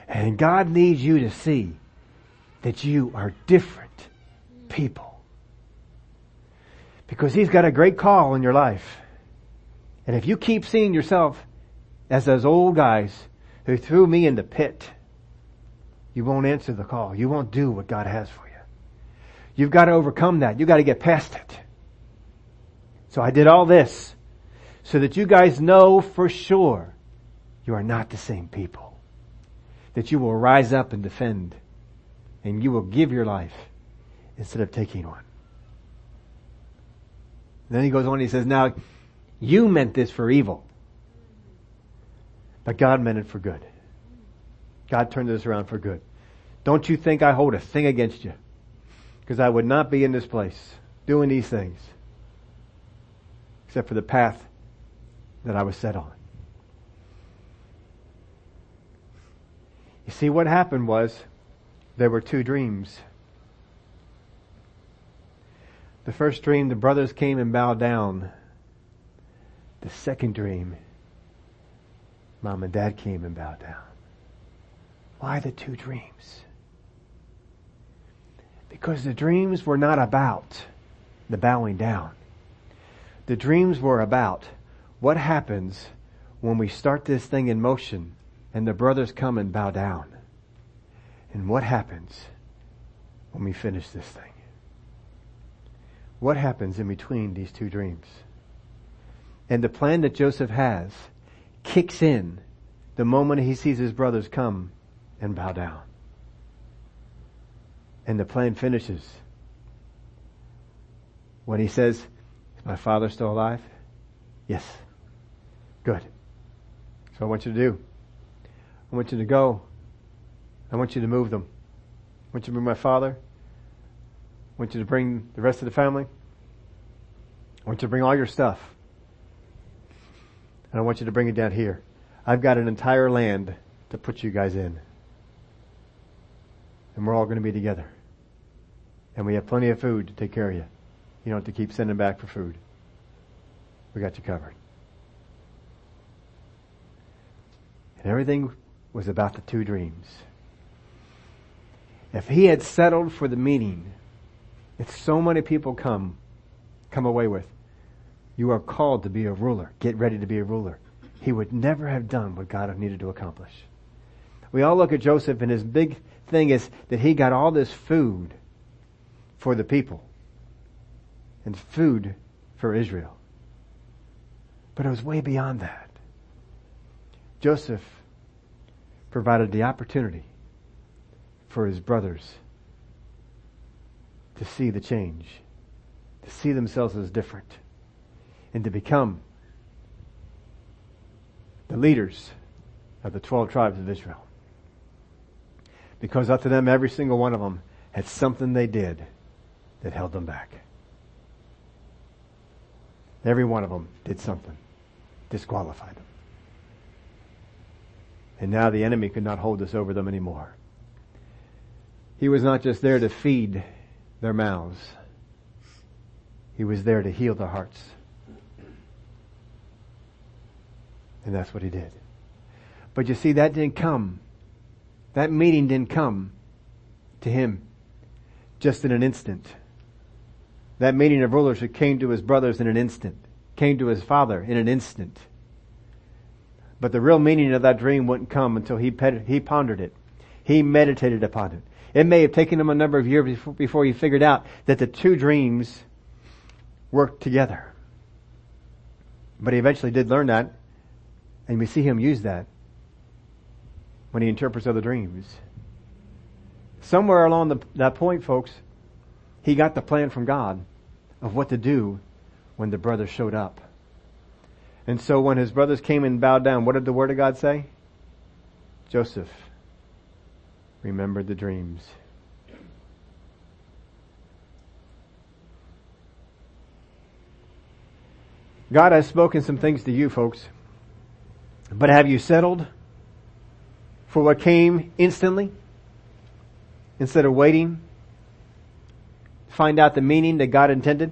And God needs you to see that you are different people. Because He's got a great call in your life. And if you keep seeing yourself as those old guys who threw me in the pit, you won't answer the call. You won't do what God has for you. You've got to overcome that. You've got to get past it. So I did all this so that you guys know for sure you are not the same people. That you will rise up and defend and you will give your life instead of taking one. then he goes on and he says, now you meant this for evil, but God meant it for good. God turned this around for good. Don't you think I hold a thing against you? Because I would not be in this place doing these things except for the path that I was set on. You see, what happened was there were two dreams. The first dream, the brothers came and bowed down. The second dream, mom and dad came and bowed down. Why the two dreams? Because the dreams were not about the bowing down. The dreams were about what happens when we start this thing in motion and the brothers come and bow down. And what happens when we finish this thing? What happens in between these two dreams? And the plan that Joseph has kicks in the moment he sees his brothers come and bow down. And the plan finishes when he says, Is my father still alive? Yes. Good. So I want you to do. I want you to go. I want you to move them. I want you to bring my father. I want you to bring the rest of the family. I want you to bring all your stuff. And I want you to bring it down here. I've got an entire land to put you guys in. And we're all going to be together. And we have plenty of food to take care of you. You don't have to keep sending back for food. We got you covered. And everything was about the two dreams. If he had settled for the meaning that so many people come, come away with, you are called to be a ruler. Get ready to be a ruler. He would never have done what God needed to accomplish. We all look at Joseph and his big thing is that he got all this food for the people and food for Israel. But it was way beyond that. Joseph provided the opportunity for his brothers to see the change, to see themselves as different, and to become the leaders of the 12 tribes of Israel. Because up to them, every single one of them had something they did that held them back. Every one of them did something, disqualified them. And now the enemy could not hold this over them anymore. He was not just there to feed their mouths. He was there to heal their hearts. And that's what he did. But you see, that didn't come. That meeting didn't come to him just in an instant. That meeting of rulership came to his brothers in an instant, came to his father in an instant. But the real meaning of that dream wouldn't come until he, he pondered it. He meditated upon it. It may have taken him a number of years before, he figured out that the two dreams worked together. But he eventually did learn that, and we see him use that when he interprets other dreams. Somewhere along the, that point, folks, he got the plan from God of what to do when the brother showed up. And so when his brothers came and bowed down, what did the word of God say? Joseph remembered the dreams. God has spoken some things to you folks, but have you settled for what came instantly instead of waiting to find out the meaning that God intended?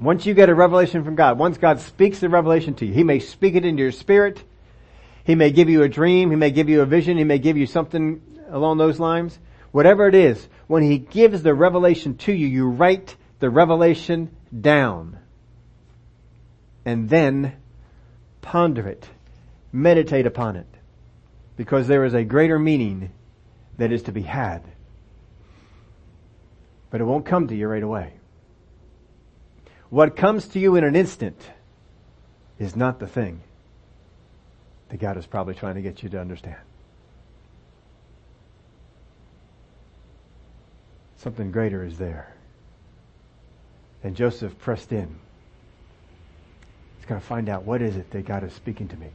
Once you get a revelation from God, once God speaks the revelation to you, He may speak it into your spirit. He may give you a dream. He may give you a vision. He may give you something along those lines. Whatever it is, when He gives the revelation to you, you write the revelation down. And then ponder it. Meditate upon it. Because there is a greater meaning that is to be had. But it won't come to you right away. What comes to you in an instant is not the thing that God is probably trying to get you to understand. Something greater is there. And Joseph pressed in. He's going to find out what is it that God is speaking to me?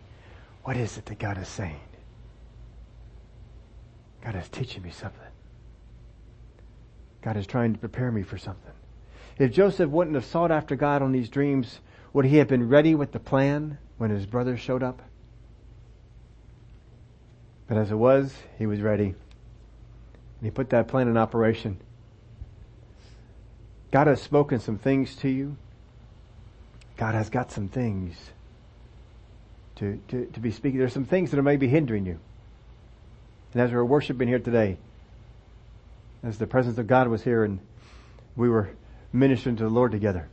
What is it that God is saying? God is teaching me something. God is trying to prepare me for something. If Joseph wouldn't have sought after God on these dreams, would he have been ready with the plan when his brothers showed up? But as it was, he was ready. And he put that plan in operation. God has spoken some things to you. God has got some things to, to, to be speaking. There's some things that are maybe hindering you. And as we were worshiping here today, as the presence of God was here and we were ministering to the Lord together.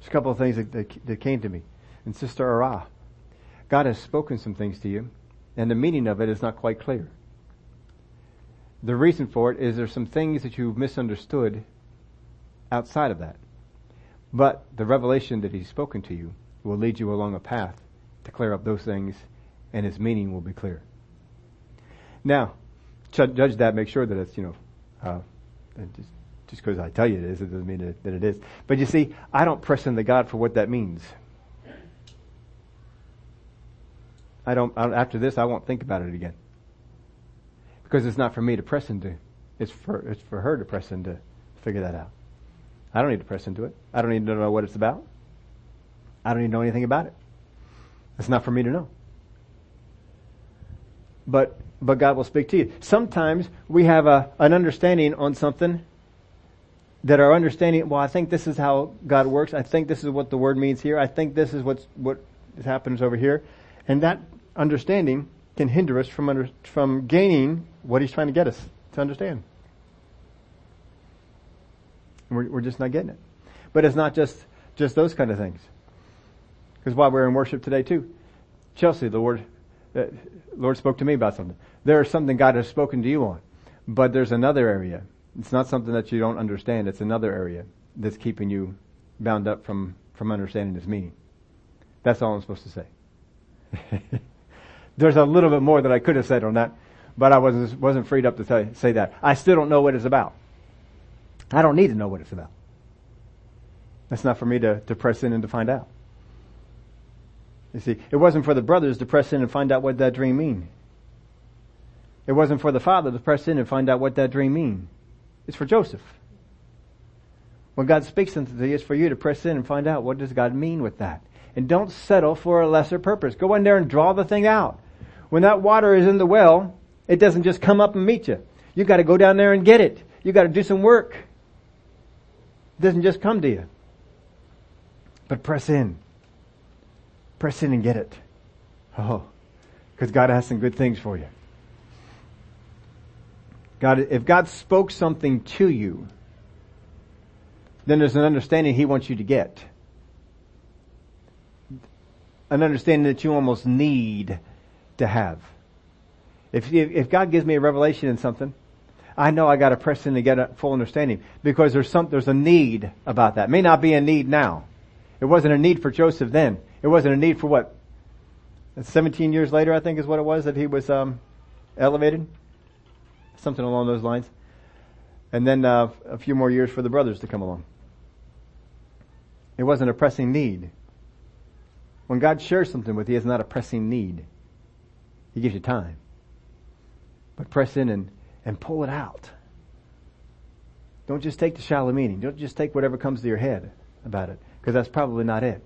There's a couple of things that, that, that came to me. And Sister Ara, God has spoken some things to you, and the meaning of it is not quite clear. The reason for it is there's some things that you've misunderstood outside of that. But the revelation that He's spoken to you will lead you along a path to clear up those things, and His meaning will be clear. Now, judge that, make sure that it's, you know, uh, just Just because I tell you it is, it doesn't mean that it is. But you see, I don't press into God for what that means. I don't, after this, I won't think about it again. Because it's not for me to press into. It's for, it's for her to press into, figure that out. I don't need to press into it. I don't need to know what it's about. I don't need to know anything about it. It's not for me to know. But, but God will speak to you. Sometimes we have a, an understanding on something that our understanding, well, I think this is how God works. I think this is what the word means here. I think this is what's, what happens over here. And that understanding can hinder us from under, from gaining what he's trying to get us to understand. We're, we're just not getting it. But it's not just, just those kind of things. Because while we're in worship today too, Chelsea, the Lord, the Lord spoke to me about something. There's something God has spoken to you on. But there's another area. It's not something that you don't understand. It's another area that's keeping you bound up from, from understanding its meaning. That's all I'm supposed to say. (laughs) There's a little bit more that I could have said on that, but I wasn't, wasn't freed up to say, say that. I still don't know what it's about. I don't need to know what it's about. That's not for me to, to press in and to find out. You see, it wasn't for the brothers to press in and find out what that dream mean. It wasn't for the father to press in and find out what that dream mean. It's for Joseph. When God speaks something to you, it's for you to press in and find out what does God mean with that. And don't settle for a lesser purpose. Go in there and draw the thing out. When that water is in the well, it doesn't just come up and meet you. You gotta go down there and get it. You gotta do some work. It doesn't just come to you. But press in. Press in and get it. Oh, because God has some good things for you. God, if God spoke something to you, then there's an understanding He wants you to get. An understanding that you almost need to have. If, if God gives me a revelation in something, I know I gotta press in to get a full understanding because there's some, there's a need about that. It may not be a need now. It wasn't a need for Joseph then. It wasn't a need for what? 17 years later, I think is what it was that he was, um, elevated. Something along those lines. And then, uh, a few more years for the brothers to come along. It wasn't a pressing need. When God shares something with you, it's not a pressing need. He gives you time. But press in and, and pull it out. Don't just take the shallow meaning. Don't just take whatever comes to your head about it, because that's probably not it.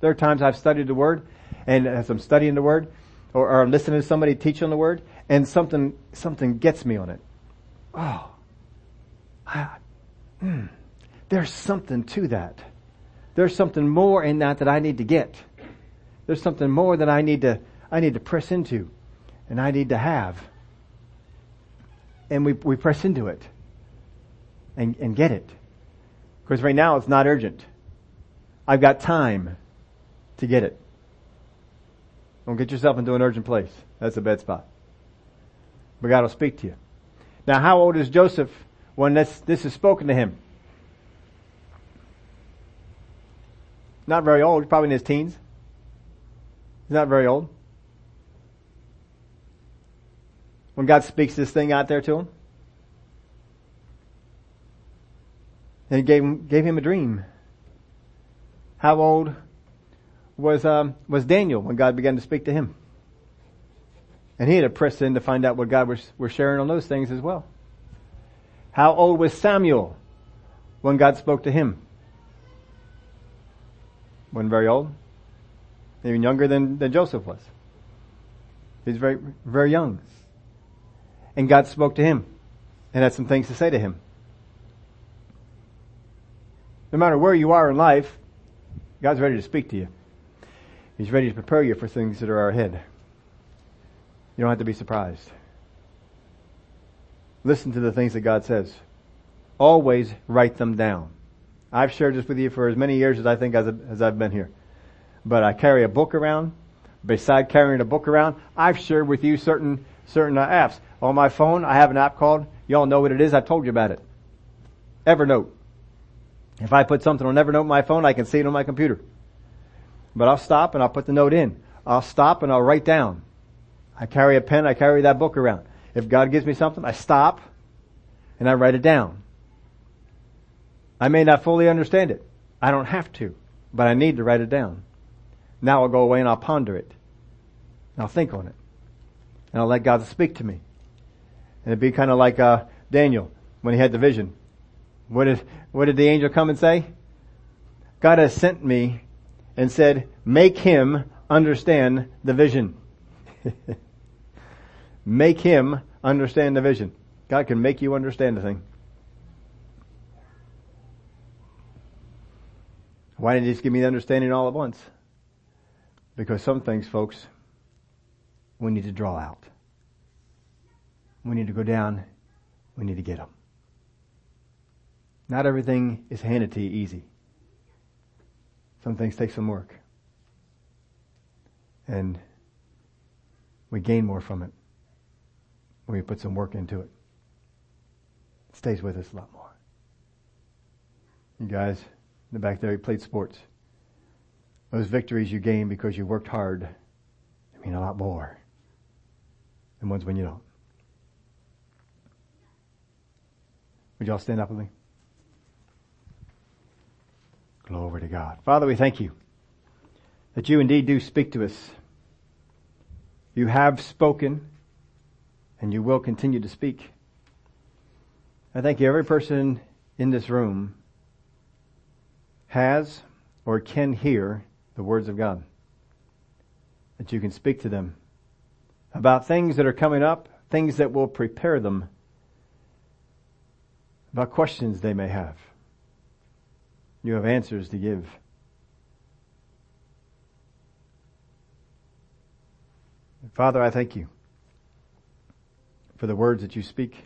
There are times I've studied the Word, and as I'm studying the Word, or, or I'm listening to somebody teach on the Word, and something, something gets me on it. Oh, I, mm, there's something to that. There's something more in that that I need to get. There's something more that I need to, I need to press into and I need to have. And we, we press into it and, and get it. Because right now it's not urgent. I've got time to get it. Don't get yourself into an urgent place. That's a bad spot. But God will speak to you. Now how old is Joseph when this, this is spoken to him? Not very old, probably in his teens. He's not very old. When God speaks this thing out there to him. And he gave him, gave him a dream. How old was, um, was Daniel when God began to speak to him? And he had to press in to find out what God was, was sharing on those things as well. How old was Samuel when God spoke to him? Wasn't very old. Even younger than, than Joseph was. He's very, very young. And God spoke to him and had some things to say to him. No matter where you are in life, God's ready to speak to you. He's ready to prepare you for things that are ahead. You don't have to be surprised. Listen to the things that God says. Always write them down. I've shared this with you for as many years as I think as, as I've been here. But I carry a book around. Beside carrying a book around, I've shared with you certain, certain uh, apps. On my phone, I have an app called, y'all know what it is, I've told you about it. Evernote. If I put something on Evernote on my phone, I can see it on my computer. But I'll stop and I'll put the note in. I'll stop and I'll write down. I carry a pen, I carry that book around. If God gives me something, I stop and I write it down. I may not fully understand it. I don't have to, but I need to write it down. Now I'll go away and I'll ponder it. I'll think on it. And I'll let God speak to me. And it'd be kind of like, uh, Daniel when he had the vision. What did, what did the angel come and say? God has sent me and said, make him understand the vision. (laughs) make him understand the vision. God can make you understand the thing. Why didn't he just give me the understanding all at once? Because some things, folks, we need to draw out. We need to go down. We need to get them. Not everything is handed to you easy. Some things take some work. And we gain more from it when we put some work into it. It stays with us a lot more. You guys in the back there, you played sports. Those victories you gain because you worked hard they mean a lot more than ones when you don't. Would y'all stand up with me? Glory to God. Father, we thank you that you indeed do speak to us. You have spoken and you will continue to speak. I thank you every person in this room has or can hear the words of God. That you can speak to them about things that are coming up, things that will prepare them, about questions they may have. You have answers to give. Father, I thank you for the words that you speak.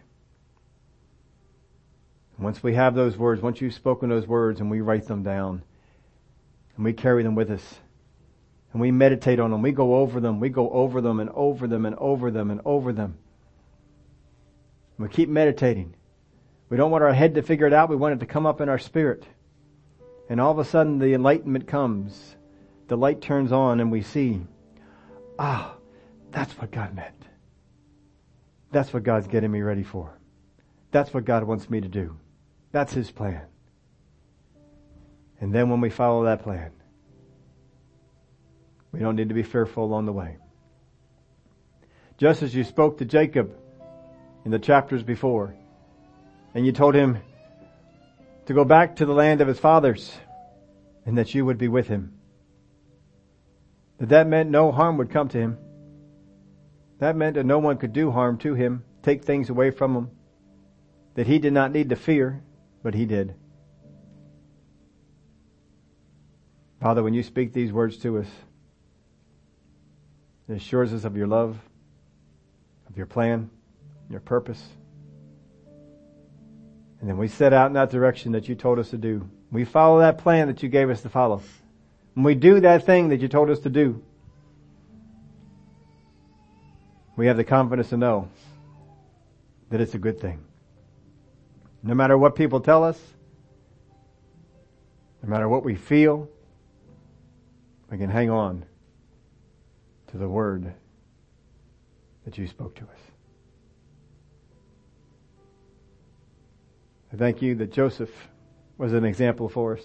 Once we have those words, once you've spoken those words and we write them down and we carry them with us and we meditate on them, we go over them, we go over them and over them and over them and over them. We keep meditating. We don't want our head to figure it out. We want it to come up in our spirit. And all of a sudden the enlightenment comes. The light turns on and we see, ah, that's what God meant. That's what God's getting me ready for. That's what God wants me to do. That's His plan. And then when we follow that plan, we don't need to be fearful along the way. Just as you spoke to Jacob in the chapters before, and you told him to go back to the land of his fathers and that you would be with him. That that meant no harm would come to him. That meant that no one could do harm to him, take things away from him. That he did not need to fear, but he did. Father, when you speak these words to us, it assures us of your love, of your plan, your purpose. And then we set out in that direction that you told us to do. We follow that plan that you gave us to follow. When we do that thing that you told us to do, we have the confidence to know that it's a good thing. No matter what people tell us, no matter what we feel, we can hang on to the word that you spoke to us. I thank you that Joseph was an example for us,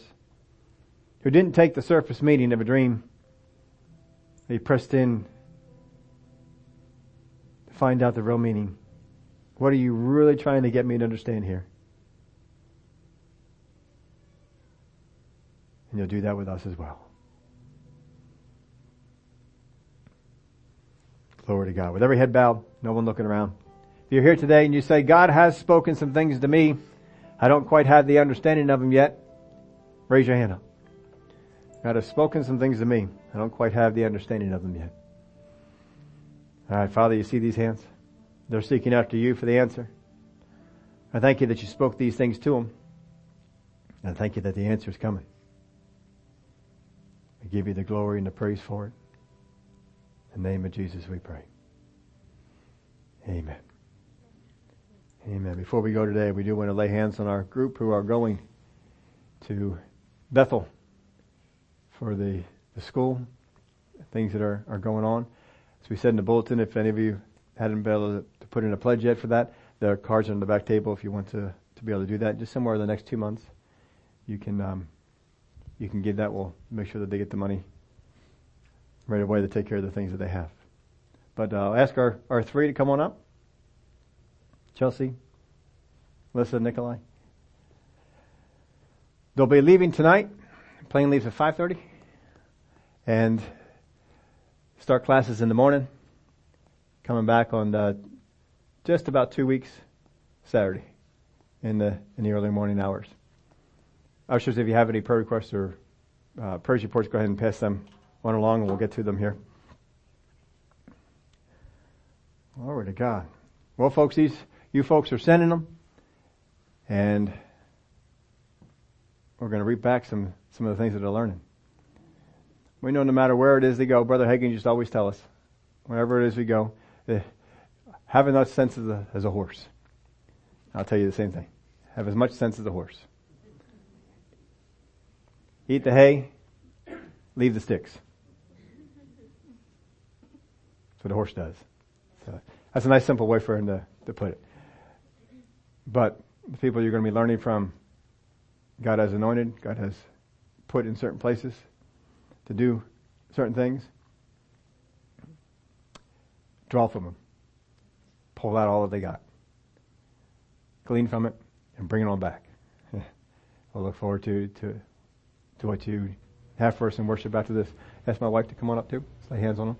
who didn't take the surface meaning of a dream. He pressed in find out the real meaning. What are you really trying to get me to understand here? And you'll do that with us as well. Glory to God. With every head bowed, no one looking around. If you're here today and you say, God has spoken some things to me, I don't quite have the understanding of them yet, raise your hand up. God has spoken some things to me. I don't quite have the understanding of them yet. All right, Father, you see these hands? They're seeking after you for the answer. I thank you that you spoke these things to them. And I thank you that the answer is coming. I give you the glory and the praise for it. In the name of Jesus we pray. Amen. Amen. Before we go today, we do want to lay hands on our group who are going to Bethel for the, the school, things that are, are going on. As we said in the bulletin, if any of you hadn't been able to put in a pledge yet for that, there are cards on the back table if you want to, to be able to do that just somewhere in the next two months. you can um, you can give that. We'll make sure that they get the money right away to take care of the things that they have. But uh, I'll ask our, our three to come on up. Chelsea, Lissa, Nikolai. They'll be leaving tonight. Plane leaves at 5.30. And start classes in the morning. Coming back on uh, just about two weeks Saturday in the in the early morning hours. Ushers, if you have any prayer requests or uh, prayer reports, go ahead and pass them on along, and we'll get to them here. Glory to God. Well, folks, these you folks are sending them, and we're going to reap back some some of the things that they're learning. We know no matter where it is they go, Brother Hagin just always tell us, wherever it is we go, eh, have much sense as a, as a horse. I'll tell you the same thing. Have as much sense as a horse. Eat the hay, leave the sticks. That's what a horse does. So that's a nice simple way for him to, to put it. But the people you're going to be learning from, God has anointed, God has put in certain places to do certain things. Draw from them. Pull out all that they got. Glean from it and bring it all back. (laughs) I'll look forward to, to, to what you have for us in worship after this. Ask my wife to come on up too. Lay hands on them.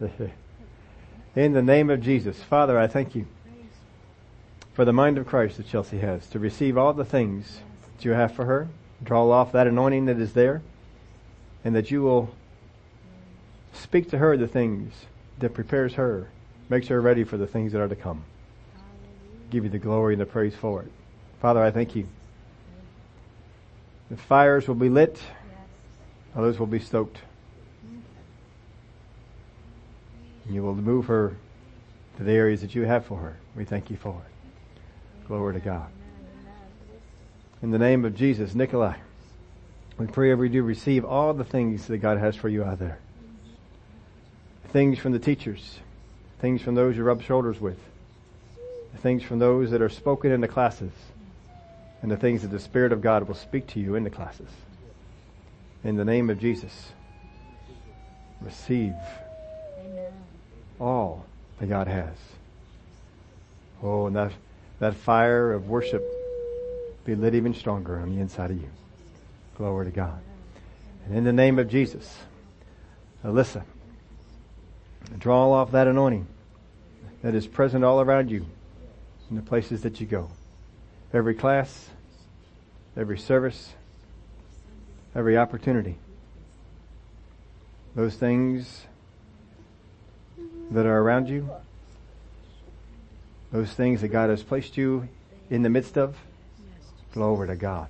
(laughs) In the name of Jesus. Father, I thank you for the mind of Christ that Chelsea has to receive all the things that you have for her, draw off that anointing that is there, and that you will speak to her the things that prepares her, makes her ready for the things that are to come. Give you the glory and the praise for it. Father, I thank you. The fires will be lit, others will be stoked. And you will move her to the areas that you have for her. We thank you for it. Glory to God. In the name of Jesus, Nikolai, we pray every do receive all the things that God has for you out there. Things from the teachers, things from those you rub shoulders with, things from those that are spoken in the classes, and the things that the Spirit of God will speak to you in the classes. In the name of Jesus, receive all that God has. Oh, and that, that fire of worship be lit even stronger on the inside of you. Glory to God. And in the name of Jesus, Alyssa, draw off that anointing that is present all around you in the places that you go. Every class, every service, every opportunity. Those things that are around you, those things that God has placed you in the midst of, over to God.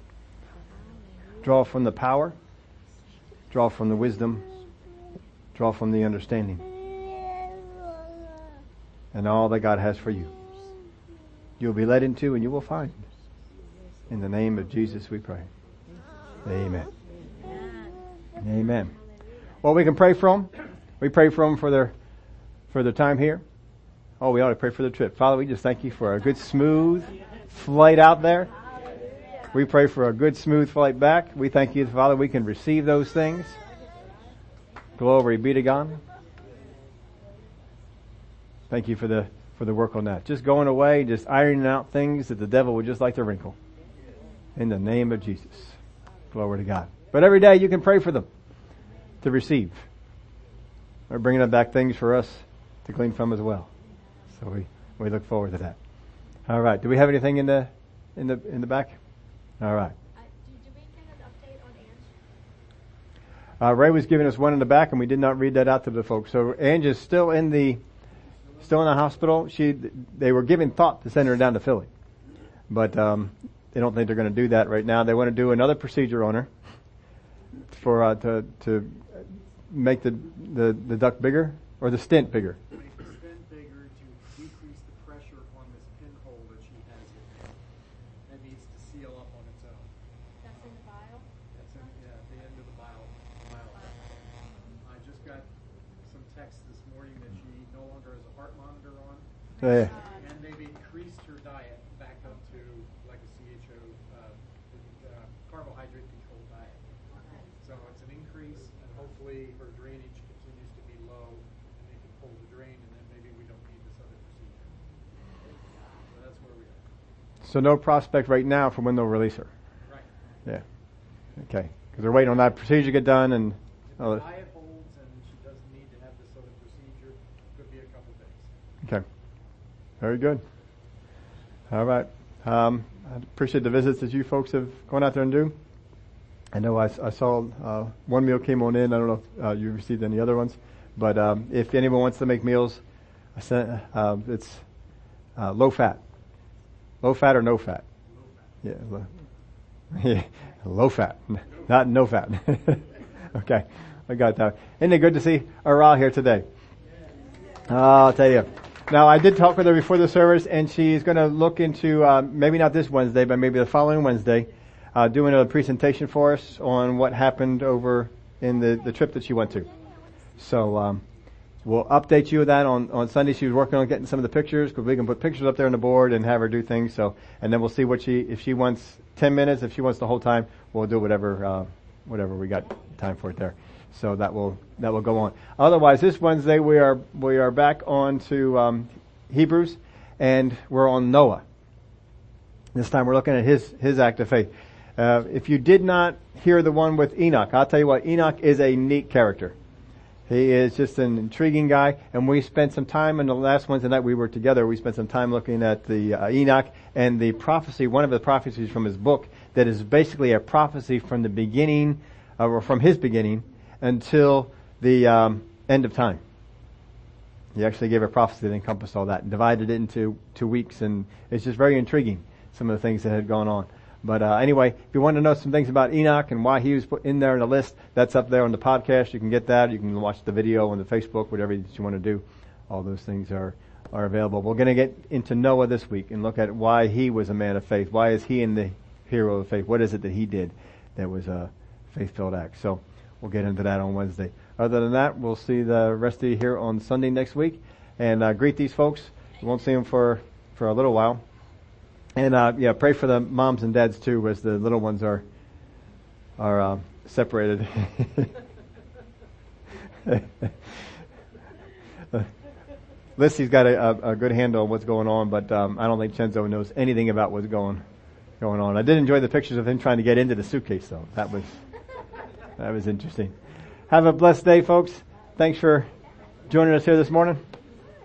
Draw from the power, draw from the wisdom, draw from the understanding, and all that God has for you. You'll be led into and you will find. In the name of Jesus we pray. Amen. Amen. Well, we can pray for them. We pray for them for their for their time here. Oh, we ought to pray for the trip. Father, we just thank you for a good smooth flight out there. We pray for a good smooth flight back. We thank you, Father, we can receive those things. Glory be to God. Thank you for the for the work on that. Just going away, just ironing out things that the devil would just like to wrinkle. In the name of Jesus. Glory to God. But every day you can pray for them to receive. We're bringing up back things for us to glean from as well. So we, we look forward to that. All right. Do we have anything in the in the in the back? All right. Uh, Ray was giving us one in the back, and we did not read that out to the folks. So Ange is still in the still in the hospital. She they were giving thought to send her down to Philly, but um, they don't think they're going to do that right now. They want to do another procedure on her for uh, to to make the, the the duct bigger or the stent bigger. Make the stent bigger to decrease the pressure on this pinhole that she has here. That needs to seal up on its own. That's in the file? That's in, yeah, at the end of the bile, bile. I just got some text this morning that she no longer has a heart monitor on. Yeah. And they've increased her diet back up to like a CHO, uh, uh, carbohydrate controlled diet. So it's an increase, and hopefully her drainage continues to be low, and they can pull the drain, and then maybe we don't need this other procedure. So that's where we are. So no prospect right now for when they'll release her. Right. Yeah. Okay. Because they're waiting on that procedure to get done and. If Oh, the diet holds and she doesn't need to have this other procedure, could be a couple days. okay. Very good. All right. Um, I appreciate the visits that you folks have gone out there and do. I know I saw uh, one meal came on in. I don't know if uh, you received any other ones, but um, if anyone wants to make meals, I sent, uh, it's uh, low fat, low fat or no fat. Yeah, low, (laughs) yeah, low fat, (laughs) not no fat. (laughs) okay, I got that. Isn't it good to see Aral here today? I'll tell you. Now, I did talk with her before the service, and she's going to look into uh, maybe not this Wednesday, but maybe the following Wednesday, uh, doing a presentation for us on what happened over in the, the trip that she went to. So um, we'll update you with that on, on Sunday. She was working on getting some of the pictures because we can put pictures up there on the board and have her do things. So, and then we'll see what she if she wants ten minutes, if she wants the whole time, we'll do whatever uh, whatever we got time for it there. So that will that will go on. Otherwise, this Wednesday we are we are back on to um, Hebrews, and we're on Noah. This time we're looking at his his act of faith. Uh, if you did not hear the one with Enoch, I'll tell you what, Enoch is a neat character. He is just an intriguing guy, and we spent some time in the last Wednesday night we were together. We spent some time looking at the uh, Enoch and the prophecy, one of the prophecies from his book that is basically a prophecy from the beginning, uh, or from his beginning until the um, end of time. He actually gave a prophecy that encompassed all that and divided it into two weeks, and it's just very intriguing some of the things that had gone on. But uh, anyway, if you want to know some things about Enoch and why he was put in there in the list, that's up there on the podcast. You can get that. You can watch the video on the Facebook, whatever you want to do. All those things are are available. We're going to get into Noah this week and look at why he was a man of faith. Why is he in the hero of faith? What is it that he did that was a faith-filled act? So we'll get into that on Wednesday. Other than that, we'll see the rest of you here on Sunday next week, and uh, greet these folks. We won't see them for for a little while. And uh, yeah, pray for the moms and dads too, as the little ones are are uh, separated. (laughs) Lissy's got a, a, a, good handle on what's going on, but um, I don't think Chenzo knows anything about what's going going on. I did enjoy the pictures of him trying to get into the suitcase, though. That was that was interesting. Have a blessed day, folks. Thanks for joining us here this morning.